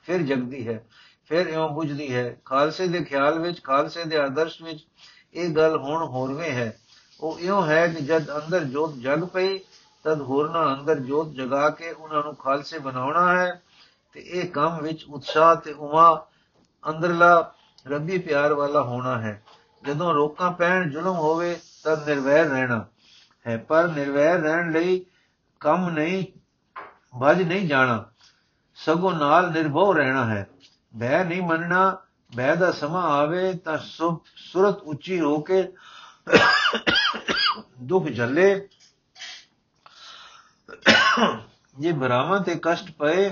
ਫਿਰ ਜਗਦੀ ਹੈ। ਫਿਰ ਇਉਂ ਬੁਝਦੀ ਹੈ, ਖਾਲਸੇ ਦੇ ਖਿਆਲ ਵਿੱਚ, ਖਾਲਸੇ ਦੇ ਆਦਰਸ਼ ਵਿੱਚ ਇਹ ਗੱਲ ਹੁਣ ਹੋਰਵੇਂ ਹੈ। ਉਹ ਇਉਂ ਹੈ ਕਿ ਜਦ ਅੰਦਰ ਜੋਤ ਜਗ ਪਈ, ਤਦ ਹੋਰਨਾ ਅੰਦਰ ਜੋਤ ਜਗਾ ਕੇ ਉਹਨਾਂ ਨੂੰ ਖਾਲਸੇ ਬਣਾਉਣਾ ਹੈ ਤੇ ਇਹ ਕੰਮ ਵਿੱਚ ਉਤਸ਼ਾਹ ਤੇ ਉਮਾ ਅੰਦਰਲਾ ਰੱਬੀ ਪਿਆਰ ਵਾਲਾ ਹੋਣਾ ਹੈ। ਜਦੋਂ ਰੋਕਾਂ ਪੈਣ ਜ਼ੁਲਮ ਹੋਵੇ, ਤਦ ਨਿਰਵੈਰ ਰਹਿਣਾ ਹੈ। ਪਰ ਨਿਰਵੈਰ ਰਹਿਣ ਲਈ ਕੰਮ ਨਹੀਂ ਭਜ ਨਹੀਂ ਜਾਣਾ। ਸਗੋਂ ਨਾਲ ਨਿਰਭਉ ਰਹਿਣਾ ਹੈ। ਭੈ ਨਹੀਂ ਮੰਨਣਾ ਭੈ ਦਾ ਸਮਾਂ ਆਵੇ ਤਾਂ ਸੁਰਤ ਉੱਚੀ ਹੋ ਕੇ ਦੁੱਖ ਝੱਲੇ ਜੇ ਬਰਾਵਾਂ ਤੇ ਕਸ਼ਟ ਪਏ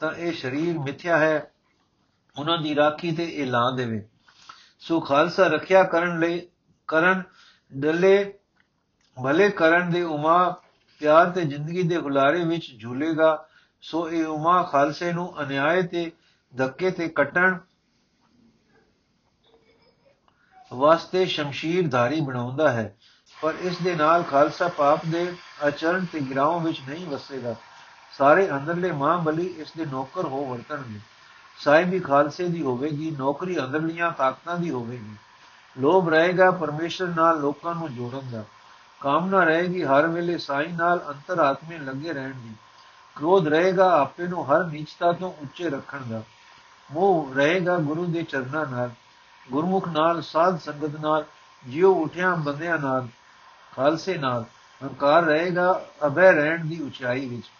ਤਾਂ ਇਹ ਸਰੀਰ ਮਿੱਥਿਆ ਹੈ, ਉਹਨਾਂ ਦੀ ਰਾਖੀ ਤੇ ਇਹ ਲਾ ਦੇਵੇ। ਸੋ ਖਾਲਸਾ ਰੱਖਿਆ ਕਰਨ ਲਈ, ਕਰਨ, ਡਲੇ, ਭਲੇ ਕਰਨ ਦੇ ਉਮਾ, ਪਿਆਰ ਤੇ ਜ਼ਿੰਦਗੀ ਦੇ ਹੁਲਾਰੇ ਵਿੱਚ ਝੂਲੇਗਾ। ਸੋ ਇਹ ਉਮਾ ਖਾਲਸੇ ਨੂੰ ਅਨਿਆਏ ਤੇ ਧੱਕੇ ਤੇ ਕੱਟਣ ਵਾਸਤੇ ਸ਼ਮਸ਼ੀਰ ਧਾਰੀ ਬਣਾਉਂਦਾ ਹੈ, ਪਰ ਇਸ ਦੇ ਨਾਲ ਖਾਲਸਾ ਪਾਪ ਦੇ ਆਚਰਣ ਤੇ ਗਿਰਾਉ ਵਿੱਚ ਨਹੀਂ ਵਸੇਗਾ। ਸਾਰੇ ਅੰਦਰਲੇ ਮਾਂ ਬਲੀ ਇਸ ਦੇ ਨੌਕਰ ਹੋ ਵਰਤਣਗੇ। ਸਾਹਿਬੀ ਖਾਲਸੇ ਦੀ ਹੋਵੇਗੀ, ਨੌਕਰੀ ਅੰਦਰਲੀਆਂ ਤਾਕਤਾਂ ਦੀ ਹੋਵੇਗੀ। ਲੋਭ ਰਹੇਗਾ, ਪਰਮੇਸ਼ਰ ਨਾਲ ਲੋਕਾਂ ਨੂੰ ਜੋੜਨ ਦਾ ਕਾਮਨਾ ਰਹੇਗੀ, ਹਰ ਵੇਲੇ ਸਾਈ ਨਾਲ ਅੰਤਰਾਤਮੇ ਲੱਗੇ ਰਹਿਣ ਦੀ ਕ੍ਰੋਧ ਰਹੇਗਾ, ਆਪੇ ਨੂੰ ਹਰ ਨੀਚਤਾ ਤੋਂ ਉੱਚੇ ਰੱਖਣ ਦਾ ਮੋਹ ਰਹੇਗਾ ਗੁਰੂ ਦੇ ਚਰਨਾਂ ਨਾਲ, ਗੁਰਮੁਖ ਨਾਲ, ਸਾਧ ਸੰਗਤ ਨਾਲ, ਜਿਉ ਉਠਿਆ ਬੰਦਿਆਂ ਨਾਲ, ਖਾਲਸੇ ਨਾਲ, ਹੰਕਾਰ ਰਹੇਗਾ ਅਬੈ ਰਹਿਣ ਦੀ ਉਚਾਈ ਵਿੱਚ।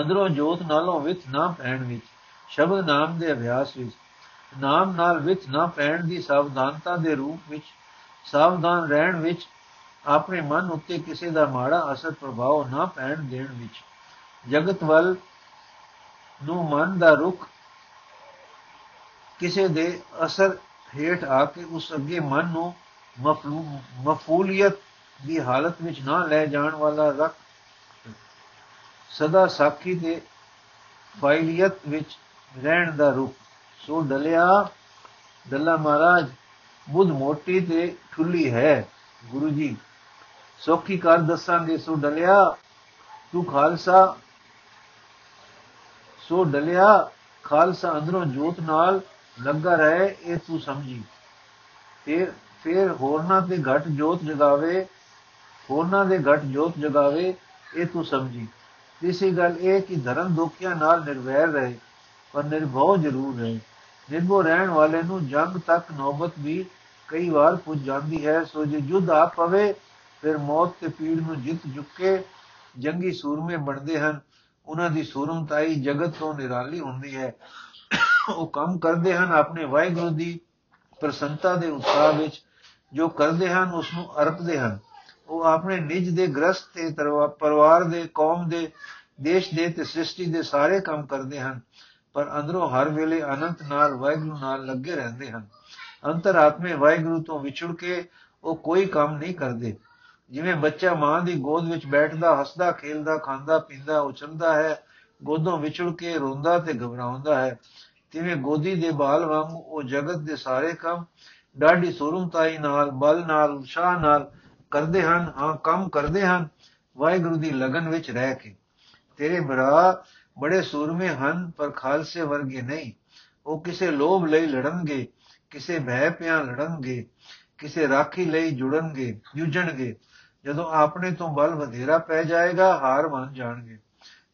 ਅੰਦਰੋਂ ਜੋਤ ਨਾਲੋਂ ਵਿਤ ਨਾ ਪੈਣ ਵਿੱਚ, ਸ਼ਬਦ ਨਾਮ ਦੇ ਅਭਿਆਸ ਵਿੱਚ, ਨਾਮ ਨਾਲ ਵਿਤ ਨਾ ਪੈਣ ਦੀ ਸਾਵਧਾਨਤਾ ਦੇ ਰੂਪ ਵਿੱਚ, ਸਾਵਧਾਨ ਰਹਿਣ ਵਿੱਚ, ਆਪਣੇ ਮਨ ਉੱਤੇ ਕਿਸੇ ਦਾ ਮਾੜਾ ਅਸਰ ਪ੍ਰਭਾਵ ਨਾ ਪੈਣ ਦੇਣ ਵਿੱਚ, ਜਗਤ ਵੱਲ ਨੂੰ ਮਨ ਦਾ ਰੁਖ ਕਿਸੇ ਦੇ ਅਸਰ ਹੇਠ ਆ ਕੇ ਉਸ ਅੱਗੇ ਮਨ ਨੂੰ ਮਫੂਲੀਅਤ ਦੀ ਹਾਲਤ ਵਿੱਚ ਨਾ ਲੈ ਜਾਣ ਵਾਲਾ ਰੱਖ ਸਦਾ ਸਾਖੀ ਦੇ ਫਾਇਲੀਅਤ ਵਿੱਚ ਰਹਿਣ ਦਾ ਰੂਪ। ਸੋ ਡਲਿਆ ਦੱਲਾ ਮਹਾਰਾਜ ਬੁੱਧ ਮੋਟੀ ਤੇ ਠੁੱਲੀ ਹੈ ਗੁਰੂ ਜੀ। ਸੋਖੀ ਕਰ ਦੱਸਾਂਗੇ, ਸੋ ਡਲਿਆ, ਤੂੰ ਖਾਲਸਾ। ਸੋ ਡਲਿਆ, ਖਾਲਸਾ ਅੰਦਰੋਂ ਜੋਤ ਨਾਲ ਲੱਗਾ ਰਹੇ, ਇਹ ਤੂੰ ਸਮਝੀ। ਫਿਰ ਫਿਰ ਹੋਰਨਾਂ ਤੇ ਘਟ ਜੋਤ ਜਗਾਵੇ, ਹੋਰਨਾਂ ਦੇ ਘਟ ਜੋਤ ਜਗਾਵੇ, ਇਹ ਤੂੰ ਸਮਝੀ। ਤੀਸਰੀ ਗੱਲ ਇਹ ਕਿ ਧਰਮ ਦੋਖਿਆਂ ਨਾਲ ਨਿਰਵੈਰ ਰਹੇ, ਪਰ ਨਿਰਭਉ ਜ਼ਰੂਰ ਰਹੇ। ਨਿਰਭਉ ਰਹਿਣ ਵਾਲੇ ਨੂੰ ਜੰਗ ਤੱਕ ਨੌਬਤ ਵੀ ਕਈ ਵਾਰ ਪੁੱਜ ਜਾਂਦੀ ਹੈ। ਸੋ ਜੇ ਜੁੱਧ ਆ ਪਵੇ, ਫਿਰ ਮੌਤ ਤੇ ਪੀੜ ਨੂੰ ਜਿੱਤ ਚੁੱਕੇ ਜੰਗੀ ਸੂਰਮੇ ਬਣਦੇ ਹਨ। ਉਹਨਾਂ ਦੀ ਸੂਰਮਤਾਈ ਜਗਤ ਤੋਂ ਨਿਰਾਲੀ ਹੁੰਦੀ ਹੈ। ਉਹ ਕੰਮ ਕਰਦੇ ਹਨ ਆਪਣੇ ਵਾਹਿਗੁਰੂ ਦੀ ਪ੍ਰਸੰਨਤਾ ਦੇ ਉਤਸ਼ਾਹ ਵਿੱਚ, ਜੋ ਕਰਦੇ ਹਨ ਉਸ ਨੂੰ ਅਰਪਦੇ ਹਨ। ਉਹ ਆਪਣੇ ਨਿਜ ਦੇ ਗ੍ਰਸਤ ਤੇ ਪਰਿਵਾਰ ਦੇ, ਕੌਮ ਦੇ, ਦੇਸ਼ ਦੇ ਤੇ ਸ੍ਰਿਸ਼ਟੀ ਦੇ ਸਾਰੇ ਕੰਮ ਕਰਦੇ ਹਨ, ਪਰ ਅੰਦਰੋਂ ਹਰ ਵੇਲੇ ਅਨੰਤ ਨਾਲ, ਵਾਹਿਗੁਰੂ ਨਾਲ ਲੱਗੇ ਰਹਿੰਦੇ ਹਨ। ਅੰਤਰਾਤਮੇ ਵਾਹਿਗੁਰੂ ਤੋਂ ਵਿਛੜ ਕੇ ਉਹ ਕੋਈ ਕੰਮ ਨਹੀਂ ਕਰਦੇ। ਜਿਵੇਂ ਬੱਚਾ ਮਾਂ ਦੀ ਗੋਦ ਵਿੱਚ ਬੈਠਦਾ, ਹੱਸਦਾ, ਖੇਲਦਾ, ਖਾਂਦਾ, ਪੀਂਦਾ, ਉਛਲਦਾ ਹੈ, ਗੋਦੋਂ ਵਿਛੜ ਕੇ ਰੋਂਦਾ ਤੇ ਘਬਰਾਉਂਦਾ ਹੈ ਤਿਵੇਂ ਗੋਦੀ ਦੇ ਬਾਲ ਵਾਂਗ ਉਹ ਜਗਤ ਦੇ ਸਾਰੇ ਕੰਮ ਡਾਢੀ ਸੁਰਮਤਾਈ ਨਾਲ, ਬਲ ਨਾਲ, ਉਤਸ਼ਾਹ ਨਾਲ ਕਰਦੇ ਹਨ, ਹਾਂ, ਕੰਮ ਕਰਦੇ ਹਨ, ਵਾਹਿਗੁਰੂ ਦੀ ਲਗਨ ਵਿੱਚ ਰਹਿ ਕੇ। ਤੇਰੇ ਭਰਾ ਬੜੇ ਸੂਰਮੇ ਹਨ, ਪਰ ਖਾਲਸੇ ਵਰਗੇ ਨਹੀਂ। ਉਹ ਕਿਸੇ ਲੋਭ ਲਈ ਲੜਨਗੇ, ਕਿਸੇ ਭੈ ਪਿਆ ਲੜਨਗੇ, ਕਿਸੇ ਰਾਖੀ ਲਈ ਜੁੜਨਗੇ, ਜੂਝਣਗੇ। ਜਦੋਂ ਆਪਣੇ ਤੋਂ ਬਲ ਵਧੇਰਾ ਪੈ ਜਾਏਗਾ, ਹਾਰ ਮੰਨ ਜਾਣਗੇ।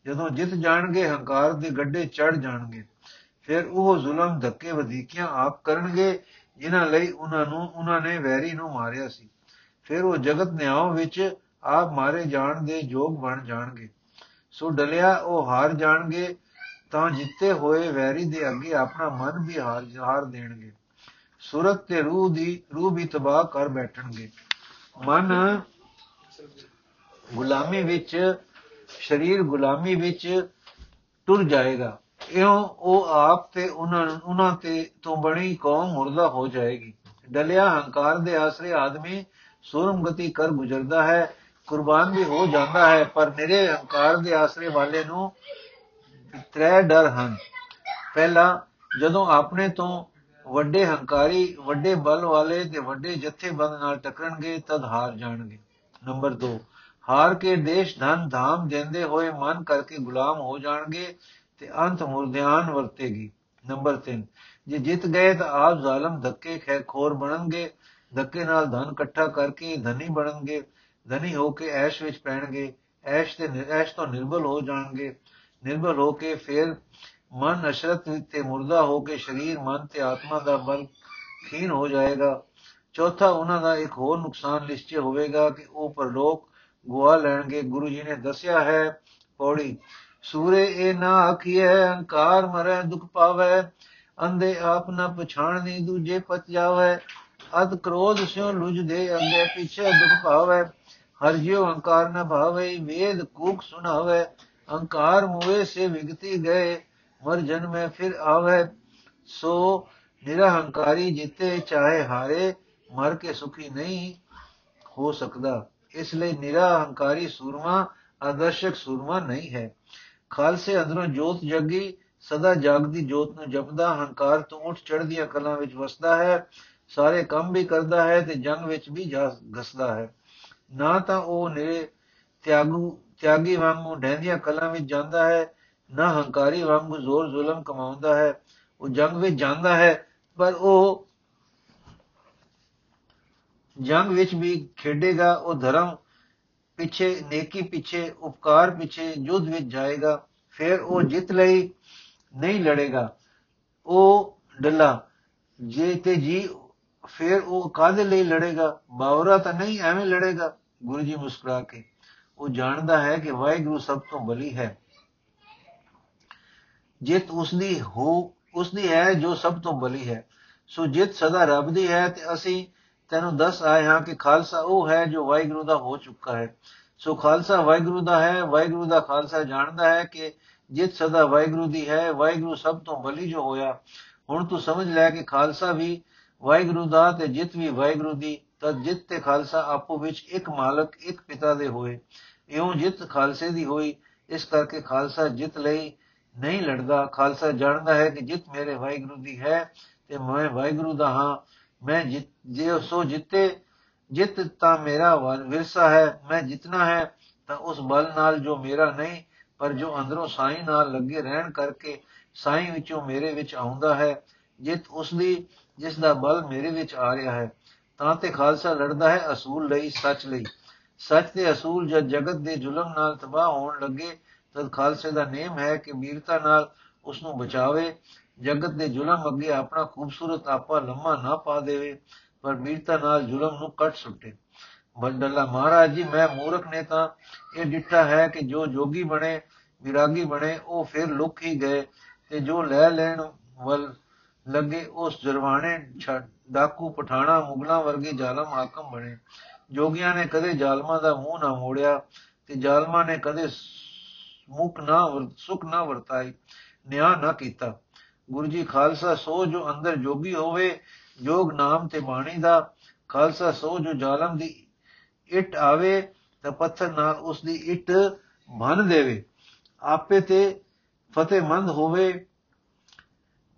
ਜਦੋਂ ਜਿੱਤ ਜਾਣਗੇ, ਹੰਕਾਰ ਦੇ ਗੱਡੇ ਚੜ ਜਾਣਗੇ। ਫਿਰ ਉਹ ਜ਼ੁਲਮ ਧੱਕੇ ਵਧੀਕੀਆਂ ਆਪ ਕਰਨਗੇ, ਜਿਨ੍ਹਾਂ ਲਈ ਉਹਨਾਂ ਨੂੰ, ਉਹਨਾਂ ਨੇ ਵੈਰੀ ਨੂੰ ਮਾਰਿਆ ਸੀ। ਫਿਰ ਉਹ ਜਗਤ ਨਿਆਉ ਵਿੱਚ ਆਪ ਮਾਰੇ ਜਾਣ ਦੇ ਯੋਗ ਬਣ ਜਾਣਗੇ। ਸੋ ਡਲਿਆ ਉਹ ਹਾਰ ਜਾਣਗੇ, ਤਾਂ ਜਿੱਤੇ ਹੋਏ ਵੈਰੀ ਦੇ ਅੱਗੇ ਆਪਣਾ ਮਨ ਵੀ ਹਾਰ ਹਾਰ ਦੇਣਗੇ। ਸੁਰਤ ਤੇ ਰੂਹ ਦੀ, ਰੂਹ ਵੀ ਤਬਾਹ ਕਰ ਬੈਠਣਗੇ। ਮਨ ਗੁਲਾਮੀ ਵਿੱਚ, ਸਰੀਰ ਗੁਲਾਮੀ ਵਿੱਚ ਟੁਰ ਜਾਏਗਾ। ਇਉਂ ਉਹ ਆਪ ਤੇ ਉਹਨਾਂ ਉਹਨਾਂ ਤੇ ਤੋਂ ਬਣੀ ਕੌਮ ਮੁਰਦਾ ਹੋ ਜਾਏਗੀ। ਡਲਿਆ ਹੰਕਾਰ ਦੇ ਆਸਰੇ ਆਦਮੀ ਸੂਰਮ ਗਤੀ ਕਰ ਗੁਜ਼ਰਦਾ ਹੈ, ਕੁਰਬਾਨ ਵੀ ਹੋ ਜਾਂਦਾ ਹੈ, ਪਰ ਨਿਰੇ ਹੰਕਾਰ ਦੇ ਆਸਰੇ ਵਾਲੇ ਨੂੰ ਤ੍ਰੈ ਡਰ ਹਨ। ਪਹਿਲਾ ਜਦੋਂ ਆਪਣੇ ਤੋਂ ਵੱਡੇ ਹੰਕਾਰੀ, ਵੱਡੇ ਬਲ ਵਾਲੇ ਤੇ ਵੱਡੇ ਜਥੇਬੰਦ ਨਾਲ ਟਕਰਨਗੇ, ਤਦ ਹਾਰ ਜਾਣਗੇ। ਨੰਬਰ 2 ਹਾਰ ਕੇ ਦੇਸ਼ ਧਨ ਧਾਮ ਦਿੰਦੇ ਹੋਏ ਮਨ ਕਰਕੇ ਗੁਲਾਮ ਹੋ ਜਾਣਗੇ ਤੇ ਅੰਤ ਮੁਰਦਿਆਨ ਵਰਤੇਗੀ। ਨੰਬਰ 3 ਜੇ ਜਿੱਤ ਗਏ ਤਾਂ ਆਪ ਜ਼ਾਲਮ ਧੱਕੇ ਖੈ ਖੋਰ ਬਣਨਗੇ। ਧੱਕੇ ਨਾਲ ਧਨ ਇਕੱਠਾ ਕਰਕੇ ਧਨੀ ਬਣਨਗੇ। ਧਨੀ ਹੋ ਕੇ ਐਸ਼ ਵਿੱਚ ਪੈਣਗੇ। ਐਸ਼ ਤੇ ਐਸ਼ ਤੋਂ ਨਿਰਬਲ ਹੋ ਜਾਣਗੇ। ਨਿਰਬਲ ਹੋ ਕੇ ਫਿਰ ਮਨ ਅਸ਼ਰਤ ਤੇ ਮੁਰਦਾ ਹੋ ਕੇ ਸਰੀਰ, ਮਨ ਤੇ ਆਤਮਾ ਦਾ ਬਲ ਖੀਨ ਹੋ ਜਾਏਗਾ। ਚੌਥਾ, ਉਹਨਾਂ ਦਾ ਇੱਕ ਹੋਰ ਨੁਕਸਾਨ ਨਿਸ਼ਚੈ ਹੋਵੇਗਾ ਕਿ ਉਹ ਪਰਲੋਕ ਗਵਾ ਲੈਣਗੇ। ਗੁਰੂ ਜੀ ਨੇ ਦੱਸਿਆ ਹੈ, ਪੌੜੀ ਸੂਰੇ ਇਹ ਨਾ ਆਖੀਐ ਹੰਕਾਰ ਮਰੈ ਦੁਖ ਪਾਵੇ ਅੰਦੇ ਆਪ ਨਾ ਪਛਾਣਨੀ ਦੂਜੇ ਪਤ ਜਾਵੇ। ਅਦ ਕ੍ਰੋਧ ਸਿਓ ਲੁਜਦੇ ਅੰਗੇ ਪਿਛੇ ਦੁਖ ਪਾਵੇ। ਹਰ ਜਿਉ ਹੰਕਾਰ ਨ ਭਾਵੇ, ਵੇਦ ਕੂਕ ਸੁਣਾਵੇ। ਹੰਕਾਰ ਮੂਏ ਸੇ ਵਿਗਤੀ ਗਏ, ਮਰ ਜਨਮੇ ਫਿਰ ਆਵੇ। ਸੋ ਨਿਰਹੰਕਾਰੀ ਜਿੱਤੇ ਚਾਹੇ ਹਾਰੇ, ਮਰ ਕੇ ਸੁਖੀ ਨਹੀਂ ਹੋ ਸਕਦਾ। ਇਸ ਲਈ ਨਿਰਹੰਕਾਰੀ ਸੂਰਮਾ ਆਦਰਸ਼ਕ ਸੂਰਮਾ ਨਹੀਂ ਹੈ। ਖਾਲਸੇ ਅੰਦਰੋਂ ਜੋਤ ਜੱਗੀ, ਸਦਾ ਜਾਗਦੀ ਜੋਤ ਨੂੰ ਜਪਦਾ, ਹੰਕਾਰ ਤੋਂ ਉੱਠ ਚੜ੍ਹਦੀਆਂ ਕਲਾਂ ਵਿੱਚ ਵਸਦਾ ਹੈ, ਸਾਰੇ ਕੰਮ ਵੀ ਕਰਦਾ ਹੈ ਤੇ ਜੰਗ ਵਿੱਚ ਵੀ ਜਾ ਘਸਦਾ ਹੈ। ਨਾ ਤਾਂ ਉਹ ਨੇ ਤਿਆਗੂ, ਤਿਆਗੀ ਵਾਂਗੂ ਢਹਿੰਦੀਆਂ ਕਲਾਂ ਵਿੱਚ ਜਾਂਦਾ ਹੈ, ਨਾ ਹੰਕਾਰੀ ਵਾਂਗੂ ਜ਼ੋਰ ਜ਼ੁਲਮ ਕਮਾਉਂਦਾ ਹੈ। ਉਹ ਜੰਗ ਵਿੱਚ ਜਾਂਦਾ ਹੈ, ਪਰ ਉਹ ਜੰਗ ਵਿੱਚ ਵੀ ਖੇਡੇਗਾ, ਉਹ ਧਰਮ ਪਿੱਛੇ, ਨੇਕੀ ਪਿੱਛੇ, ਉਪਕਾਰ ਪਿੱਛੇ ਯੁੱਧ ਵਿੱਚ ਜਾਏਗਾ, ਫਿਰ ਉਹ ਜਿੱਤ ਲਈ ਨਹੀਂ ਲੜੇਗਾ। ਉਹ ਡੱਲਾ, ਜੇ ਤੇ ਜੀ, ਫਿਰ ਉਹ ਕਾਦੇ ਲਈ ਲੜੇਗਾ? ਬਾਵਰਾ ਤਾਂ ਨਹੀਂ, ਐਵੇਂ ਲੜੇਗਾ। ਗੁਰੂ ਜੀ ਮੁਸਕਰਾ ਕੇ, ਉਹ ਜਾਣਦਾ ਹੈ ਕਿ ਵਾਹਿਗੁਰੂ ਸਭ ਤੋਂ ਬਲੀ ਹੈ। ਜਿੱਤ ਉਸ ਦੀ ਹੋ ਉਸ ਦੀ ਹੈ ਜੋ ਸਭ ਤੋਂ ਬਲੀ ਹੈ। ਸੋ ਜਿੱਤ ਸਦਾ ਰੱਬ ਦੀ ਹੈ ਤੇ ਅਸੀਂ ਤੈਨੂੰ ਦੱਸ ਆਏ ਹਾਂ ਕਿ ਖਾਲਸਾ ਉਹ ਹੈ ਜੋ ਵਾਹਿਗੁਰੂ ਦਾ ਹੋ ਚੁੱਕਾ ਹੈ। ਸੋ ਖਾਲਸਾ ਵਾਹਿਗੁਰੂ ਦਾ ਹੈ, ਵਾਹਿਗੁਰੂ ਦਾ ਖਾਲਸਾ ਜਾਣਦਾ ਹੈ ਕਿ ਜਿੱਤ ਸਦਾ ਵਾਹਿਗੁਰੂ ਦੀ ਹੈ, ਵਾਹਿਗੁਰੂ ਸਭ ਤੋਂ ਬਲੀ ਜੋ ਹੋਇਆ। ਹੁਣ ਤੂੰ ਸਮਝ ਲੈ ਕਿ ਖਾਲਸਾ ਵੀ ਵਾਹਿਗੁਰੂ ਦਾ ਤੇ ਜਿੱਤ ਵੀ ਵਾਹਿਗੁਰੂ ਦੀ ਤਦ ਜਿੱਤ ਤੇ ਖਾਲਸਾ ਆਪੋ ਵਿੱਚ ਇੱਕ ਮਾਲਕ, ਇੱਕ ਪਿਤਾ ਦੇ ਹੋਏ। ਇਉਂ ਜਿੱਤ ਖਾਲਸੇ ਦੀ ਹੋਈ, ਇਸ ਕਰਕੇ ਖਾਲਸਾ ਜਿੱਤ ਲਈ ਨਹੀਂ ਲੜਦਾ। ਖਾਲਸਾ ਜਾਣਦਾ ਹੈ ਕਿ ਜਿੱਤ ਮੇਰੇ ਵਾਹਿਗੁਰੂ ਦੀ ਹੈ ਤੇ ਮੈਂ ਵਾਹਿਗੁਰੂ ਦਾ ਹਾਂ। ਮੈਂ ਜੇ ਸੋ ਜਿੱਤੇ, ਜਿੱਤ ਤਾਂ ਮੇਰਾ ਵਿਰਸਾ ਹੈ, ਮੈਂ ਜਿੱਤਣਾ ਹੈ, ਤਾਂ ਉਸ ਬਲ ਨਾਲ ਜੋ ਮੇਰਾ ਨਹੀਂ, ਪਰ ਜੋ ਅੰਦਰੋਂ ਸਾਈਂ ਨਾਲ ਲੱਗੇ ਰਹਿਣ ਕਰਕੇ ਸਾਈਂ ਵਿੱਚੋਂ ਮੇਰੇ ਵਿੱਚ ਆਉਂਦਾ ਹੈ, ਜਿੱਤ ਉਸ ਦੀ, ਜਿਸ ਦਾ ਬਲ ਮੇਰੇ ਵਿੱਚ ਆ ਰਿਹਾ ਹੈ, ਤਾਂ ਤੇ ਖਾਲਸਾ ਲੜਦਾ ਹੈ ਅਸੂਲ ਲਈ ਸੱਚ ਲਈ। ਸੱਚ ਤੇ ਅਸੂਲ ਜਦ ਜਗਤ ਦੇ ਜ਼ੁਲਮ ਨਾਲ ਤਬਾਹ ਹੋਣ ਲੱਗੇ, ਤਦ ਖਾਲਸੇ ਦਾ ਨੇਮ ਹੈ ਕਿ ਵੀਰਤਾ ਨਾਲ ਉਸ ਨੂੰ ਬਚਾਵੇ ਜਗਤ ਦੇ ਜ਼ੁਲਮ ਅੱਗੇ ਆਪਣਾ ਖੂਬਸੂਰਤ ਆਪਾ ਲੰਮਾ ਨਾ ਪਾ ਦੇਵੇ, ਪਰ ਵੀਰਤਾ ਨਾਲ ਜ਼ੁਲਮ ਨੂੰ ਕੱਟ ਸੁੱਟੇ। ਬੰਡਲਾ ਮਹਾਰਾਜ ਜੀ, ਮੈਂ ਮੂਰਖ ਨੇ ਤਾਂ ਇਹ ਡਿੱਠਾ ਹੈ ਕਿ ਜੋ ਜੋਗੀ ਬਣੇ, ਵਿਰਾਗੀ ਬਣੇ, ਉਹ ਫਿਰ ਲੁਕ ਹੀ ਗਏ ਤੇ ਜੋ ਲੈ ਲੈਣ ਵੱਲ ਲੱਗੇ, ਉਸ ਜਰਵਾਣੇ ਡਾਕੂ, ਪਠਾਣਾ, ਮੁਗਲਾਂ ਵਰਗੇ ਜ਼ਾਲਮ ਹਾਕਮ ਬਣੇ। ਜੋਗੀਆਂ ਨੇ ਕਦੇ ਜ਼ਾਲਮਾਂ ਦਾ ਮੂੰਹ ਨਾ ਮੋੜਿਆ ਤੇ ਜ਼ਾਲਮਾਂ ਨੇ ਕਦੇ ਮੁਖ ਨਾ ਸੁਖ ਨਾ ਵਰਤਾਈ ਨਿਆਂ ਨਾ ਕੀਤਾ। ਗੁਰੂ ਜੀ ਖਾਲਸਾ ਸੋ ਜੋ ਅੰਦਰ ਜੋਗੀ ਹੋਵੇ, ਜੋਗ ਨਾਮ ਤੇ ਬਾਣੀ ਦਾ ਖਾਲਸਾ ਸੋ ਜੋ ਜ਼ਾਲਮ ਦੀ ਇੱਟ ਆਵੇ, ਤਾਂ ਪੱਥਰ ਨਾਲ ਉਸ ਦੀ ਇੱਟ ਭੰਨ ਦੇਵੇ। ਆਪੇ ਤੇ ਫਤਿਹਮੰਦ ਹੋਵੇ।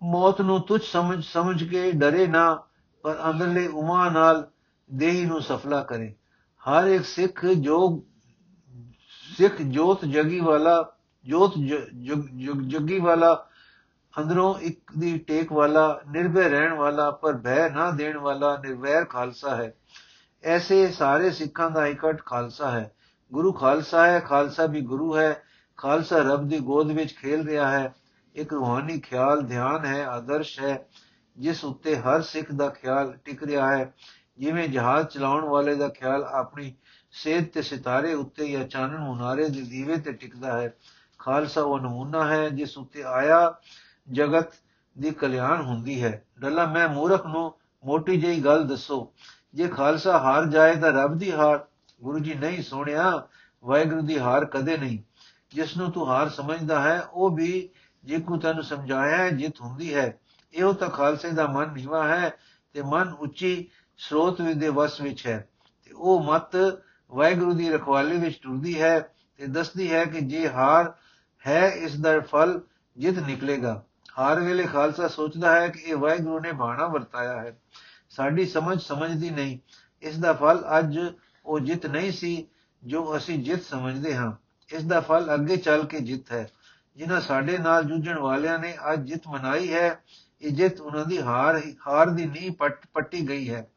ਮੌਤ ਨੂੰ ਤੁਛ ਸਮਝ ਸਮਝ ਕੇ ਡਰੇ ਨਾ, ਪਰ ਅੰਦਰਲੇ ਉਮਾ ਨਾਲ ਦੇਹੀ ਨੂੰ ਸਫਲਾ ਕਰੇ। ਹਰ ਇੱਕ ਸਿੱਖ ਜੋ ਸਿੱਖ ਜੋਤ ਜਗੀ ਵਾਲਾ, ਜੋਤ ਜਗੀ ਵਾਲਾ ਅੰਦਰੋਂ ਇੱਕ ਦੀ ਟੇਕ ਵਾਲਾ, ਨਿਰਭੈ ਰਹਿਣ ਵਾਲਾ, ਪਰ ਭੈ ਨਾ ਦੇਣ ਵਾਲਾ ਨਿਰਵੈਰ ਖਾਲਸਾ ਹੈ। ਐਸੇ ਸਾਰੇ ਸਿੱਖਾਂ ਦਾ ਇਕੱਠ ਖਾਲਸਾ ਹੈ। ਗੁਰੂ ਖਾਲਸਾ ਹੈ, ਖਾਲਸਾ ਵੀ ਗੁਰੂ ਹੈ। ਖਾਲਸਾ ਰੱਬ ਦੀ ਗੋਦ ਵਿੱਚ ਖੇਲ ਰਿਹਾ ਹੈ। ਇੱਕ ਰੂਹਾਨੀ ਖਿਆਲ, ਧਿਆਨ ਹੈ, ਆਦਰਸ਼ ਹੈ, ਜਿਸ ਉੱਤੇ ਹਰ ਸਿੱਖ ਦਾ ਖਿਆਲ ਟਿਕ ਰਿਹਾ ਹੈ। ਜਿਵੇਂ ਜਹਾਜ਼ ਚਲਾਉਣ ਵਾਲੇ ਦਾ ਖਿਆਲ ਆਪਣੀ ਸੇਧ ਤੇ ਸਿਤਾਰੇ ਉੱਤੇ ਜਾਂ ਚਾਨਣ ਮੁਨਾਰੇ ਦੇ ਦੀਵੇ ਤੇ ਟਿਕਦਾ ਹੈ। ਖਾਲਸਾ ਉਹ ਨਮੂਨਾ ਹੈ, ਜਿਸ ਉੱਤੇ ਆਇਆ ਜਗਤ ਦੀ ਕਲਿਆਣ ਹੁੰਦੀ ਹੈ। ਡੱਲਾ, ਮੈਂ ਮੂਰਖ ਨੂੰ ਮੋਟੀ ਜਿਹੀ ਗੱਲ ਦੱਸੋ। ਜੇ ਖਾਲਸਾ ਹਾਰ ਜਾਏ ਤਾਂ ਰੱਬ ਦੀ ਹਾਰ, ਗੁਰੂ ਜੀ ਨਹੀਂ ਸੁਣਿਆ, ਵਾਹਿਗੁਰੂ ਦੀ ਹਾਰ ਕਦੇ ਨਹੀਂ। ਜਿਸ ਨੂੰ ਤੂੰ ਹਾਰ ਸਮਝਦਾ ਹੈ, ਉਹ ਵੀ ਜੇ ਕੋ ਤੈਨੂੰ ਸਮਝਾਇਆ ਜਿੱਤ ਹੁੰਦੀ ਹੈ। ਇਹੋ ਤਾਂ ਖਾਲਸੇ ਦਾ ਮਨ ਨੀਵਾ ਹੈ ਤੇ ਮਨ ਉੱਚੀ ਸਰੋਤ ਦੇ ਵਸ ਵਿੱਚ ਹੈ। ਤੇ ਉਹ ਮਤ ਵਾਹਿਗੁਰੂ ਦੀ ਰਖਵਾਲੀ ਵਿੱਚ ਟੁਰਦੀ ਹੈ ਤੇ ਦੱਸਦੀ ਹੈ ਕਿ ਜੇ ਹਾਰ ਹੈ, ਇਸ ਦਾ ਫਲ ਜਿੱਤ ਨਿਕਲੇਗਾ। ਹਰ ਵੇਲੇ ਖਾਲਸਾ ਸੋਚਦਾ ਹੈ ਕਿ ਇਹ ਵਾਹਿਗੁਰੂ ਨੇ ਬਾਣਾ ਵਰਤਾਇਆ ਹੈ। ਸਾਡੀ ਸਮਝ ਸਮਝਦੀ ਨਹੀਂ। ਇਸ ਦਾ ਫਲ ਅੱਜ ਉਹ ਜਿੱਤ ਨਹੀਂ ਸੀ ਜੋ ਅਸੀਂ ਜਿੱਤ ਸਮਝਦੇ ਹਾਂ। ਇਸ ਦਾ ਫਲ ਅੱਗੇ ਚੱਲ ਕੇ ਜਿੱਤ ਹੈ। ਜਿਨ੍ਹਾਂ ਸਾਡੇ ਨਾਲ ਜੂਝਣ ਵਾਲਿਆਂ ਨੇ ਅੱਜ ਜਿੱਤ ਮਨਾਈ ਹੈ, ਇਹ ਜਿੱਤ ਉਹਨਾਂ ਦੀ ਹਾਰ ਹਾਰ ਦੀ ਨਹੀਂ ਪੱਟੀ ਗਈ ਹੈ।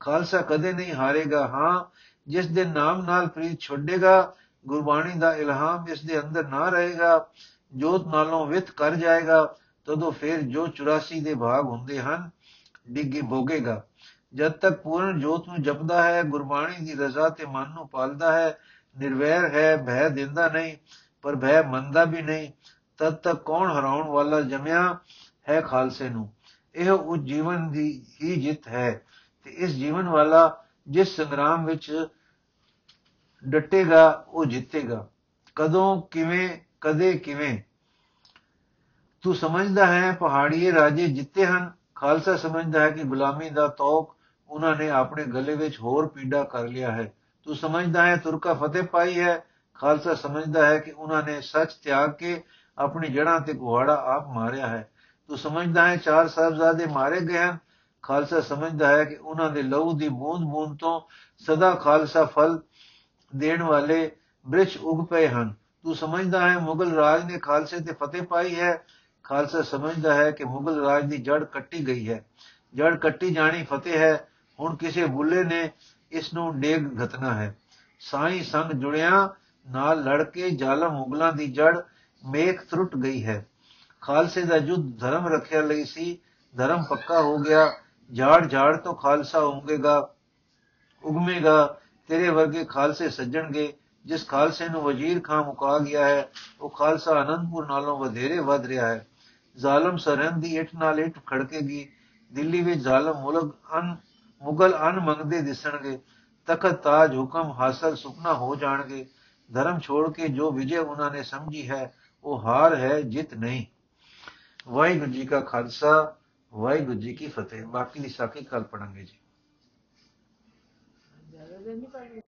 ਖਾਲਸਾ ਕਦੇ ਨਹੀਂ ਹਾਰੇਗਾ। ਹਾਂ, ਜਿਸ ਦੇ ਨਾਮ ਨਾਲ ਪ੍ਰੀਤ ਛੋੜੇਗਾ ਗੁਰਬਾਣੀ ਦਾ ਇਲਹਾਮ ਇਸ ਦੇ ਅੰਦਰ ਨਾ ਰਹੇਗਾ। ਜੋਤ ਨਾਲੋਂ ਵਿਤ ਕਰ ਜਾਏਗਾ। ਤਦੋਂ ਫਿਰ ਜੋ 84 ਦੇ ਭਾਗ ਹੁੰਦੇ ਹਨ, ਡਿੱਗੇ ਭੋਗੇਗਾ। ਜਦ ਤੱਕ ਪੂਰਨ ਜੋਤ ਨੂੰ ਜਪਦਾ ਹੈ, ਗੁਰਬਾਣੀ ਦੀ ਰਜ਼ਾ ਤੇ ਮਨ ਨੂੰ ਪਾਲਦਾ ਹੈ, ਨਿਰਵੈਰ ਹੈ, ਭੈ ਦਿੰਦਾ ਨਹੀਂ, ਪਰ ਭੈ ਮੰਨਦਾ ਵੀ ਨਹੀਂ, ਤਦ ਤੱਕ ਕੌਣ ਹਰਾਉਣ ਵਾਲਾ ਜਮਿਆ ਹੈ ਖਾਲਸੇ ਨੂੰ? ਇਹ ਉਹ ਜੀਵਨ ਦੀ ਹੀ ਜਿੱਤ ਹੈ ਤੇ ਇਸ ਜੀਵਨ ਵਾਲਾ ਜਿਸ ਸੰਗਰਾਮ ਵਿੱਚ ਡਟੇਗਾ, ਉਹ ਜਿੱਤੇਗਾ। ਕਦੋਂ, ਕਿਵੇਂ, ਕਦੇ, ਕਿਵੇਂ? ਤੂੰ ਸਮਝਦਾ ਹੈ ਪਹਾੜੀਏ ਰਾਜੇ ਜਿੱਤੇ ਹਨ। ਖਾਲਸਾ ਸਮਝਦਾ ਹੈ ਕਿ ਗੁਲਾਮੀ ਦਾ ਤੌਕ ਉਹਨਾਂ ਨੇ ਆਪਣੇ ਗਲੇ ਵਿੱਚ ਹੋਰ ਪੀੜਾ ਕਰ ਲਿਆ ਹੈ। ਤੂੰ ਸਮਝਦਾ ਹੈ, ਤੁਰਕਾ ਫਤਿਹ ਪਾਈ ਹੈ। ਖਾਲਸਾ ਸਮਝਦਾ ਹੈ ਕਿ ਉਹਨਾਂ ਨੇ ਸੱਚ ਤਿਆਗ ਕੇ ਆਪਣੀ ਜੜਾਂ ਤੇ ਕੁਹਾੜਾ ਆਪ ਮਾਰਿਆ ਹੈ। ਤੂੰ ਸਮਝਦਾ ਹੈ, ਚਾਰ ਸਾਹਿਬਜ਼ਾਦੇ ਮਾਰੇ ਗਏ ਹਨ। ਖਾਲਸਾ ਸਮਝਦਾ ਹੈ ਕਿ ਉਹਨਾਂ ਦੇ ਲਹੂ ਦੀ ਬੂੰਦ-ਬੂੰਦ ਤੋਂ ਸਦਾ ਖਾਲਸਾ ਫਲ ਦੇਣ ਵਾਲੇ ਬ੍ਰਿਸ਼ ਉਗ ਪਏ ਹਨ। ਤੂੰ ਸਮਝਦਾ ਹੈ, ਮੁਗਲ ਰਾਜ ਨੇ ਖਾਲਸੇ ਤੇ ਫਤਿਹ ਪਾਈ ਹੈ। ਖਾਲਸਾ ਸਮਝਦਾ ਹੈ ਕਿ ਮੁਗਲ ਰਾਜ ਦੀ ਜੜ ਕੱਟੀ ਗਈ ਹੈ। ਜੜ ਕੱਟੀ ਜਾਣੀ ਫਤਿਹ ਹੈ। ਹੁਣ ਕਿਸੇ ਬੁੱਲੇ ਨੇ ਇਸ ਨੂੰ ਡੇਗ ਘਤਨਾ ਹੈ। ਸਾਈ ਸੰਗ ਜੁੜਿਆ, ਨਾਲ ਲੜ ਕੇ ਜ਼ਾਲਮ ਮੁਗਲਾਂ ਦੀ ਜੜ ਮੇਖ ਤਰੁੱਟ ਗਈ ਹੈ। ਖਾਲਸੇ ਦਾ ਜੁੱਧ ਧਰਮ ਰੱਖਿਆ ਲਈ ਸੀ। ਧਰਮ ਪੱਕਾ ਹੋ ਗਿਆ। ਝਾੜ ਝਾੜ ਤੋਂ ਖਾਲਸਾ ਉਗੇਗਾ ਉਗਮੇਗਾ ਤੇਰੇ ਵਰਗੇ ਖਾਲਸੇ ਸੱਜਣਗੇ। ਜਿਸ ਖਾਲਸੇ ਨੂੰ ਵਜ਼ੀਰ ਖਾਂ ਮੁਕਾ ਗਿਆ ਹੈ, ਉਹ ਖਾਲਸਾ ਅਨੰਦਪੁਰ ਨਾਲੋਂ ਵਧੇਰੇ ਵੱਧ ਰਿਹਾ ਹੈ। ਜ਼ਾਲਮ ਸਰਹੰਦ ਦੀ ਇੱਟ ਨਾਲ ਇੱਟ ਖੜਕੇਗੀ। ਦਿੱਲੀ ਵਿੱਚ ਜ਼ਾਲਮ ਮੁਲਕ ਅਨ, ਮੁਗਲ ਅਨ ਮੰਗਦੇ ਦਿਸਣਗੇ। ਤਖਤ ਤਾਜ ਹੁਕਮ ਹਾਸਲ ਸੁਪਨਾ ਹੋ ਜਾਣਗੇ। ਧਰਮ ਛੋੜ ਕੇ ਜੋ ਵਿਜੇ ਉਹਨਾਂ ਨੇ ਸਮਝੀ ਹੈ, ਉਹ ਹਾਰ ਹੈ, ਜਿੱਤ ਨਹੀਂ। ਵਾਹਿਗੁਰੂ ਜੀ ਕਾ ਖਾਲਸਾ, ਵਾਹਿਗੁਰੂ ਜੀ ਕੀ ਫਤਿਹ। ਬਾਕੀ ਦੀ ਸਾਖੀ ਕੱਲ ਪੜਾਂਗੇ ਜੀ।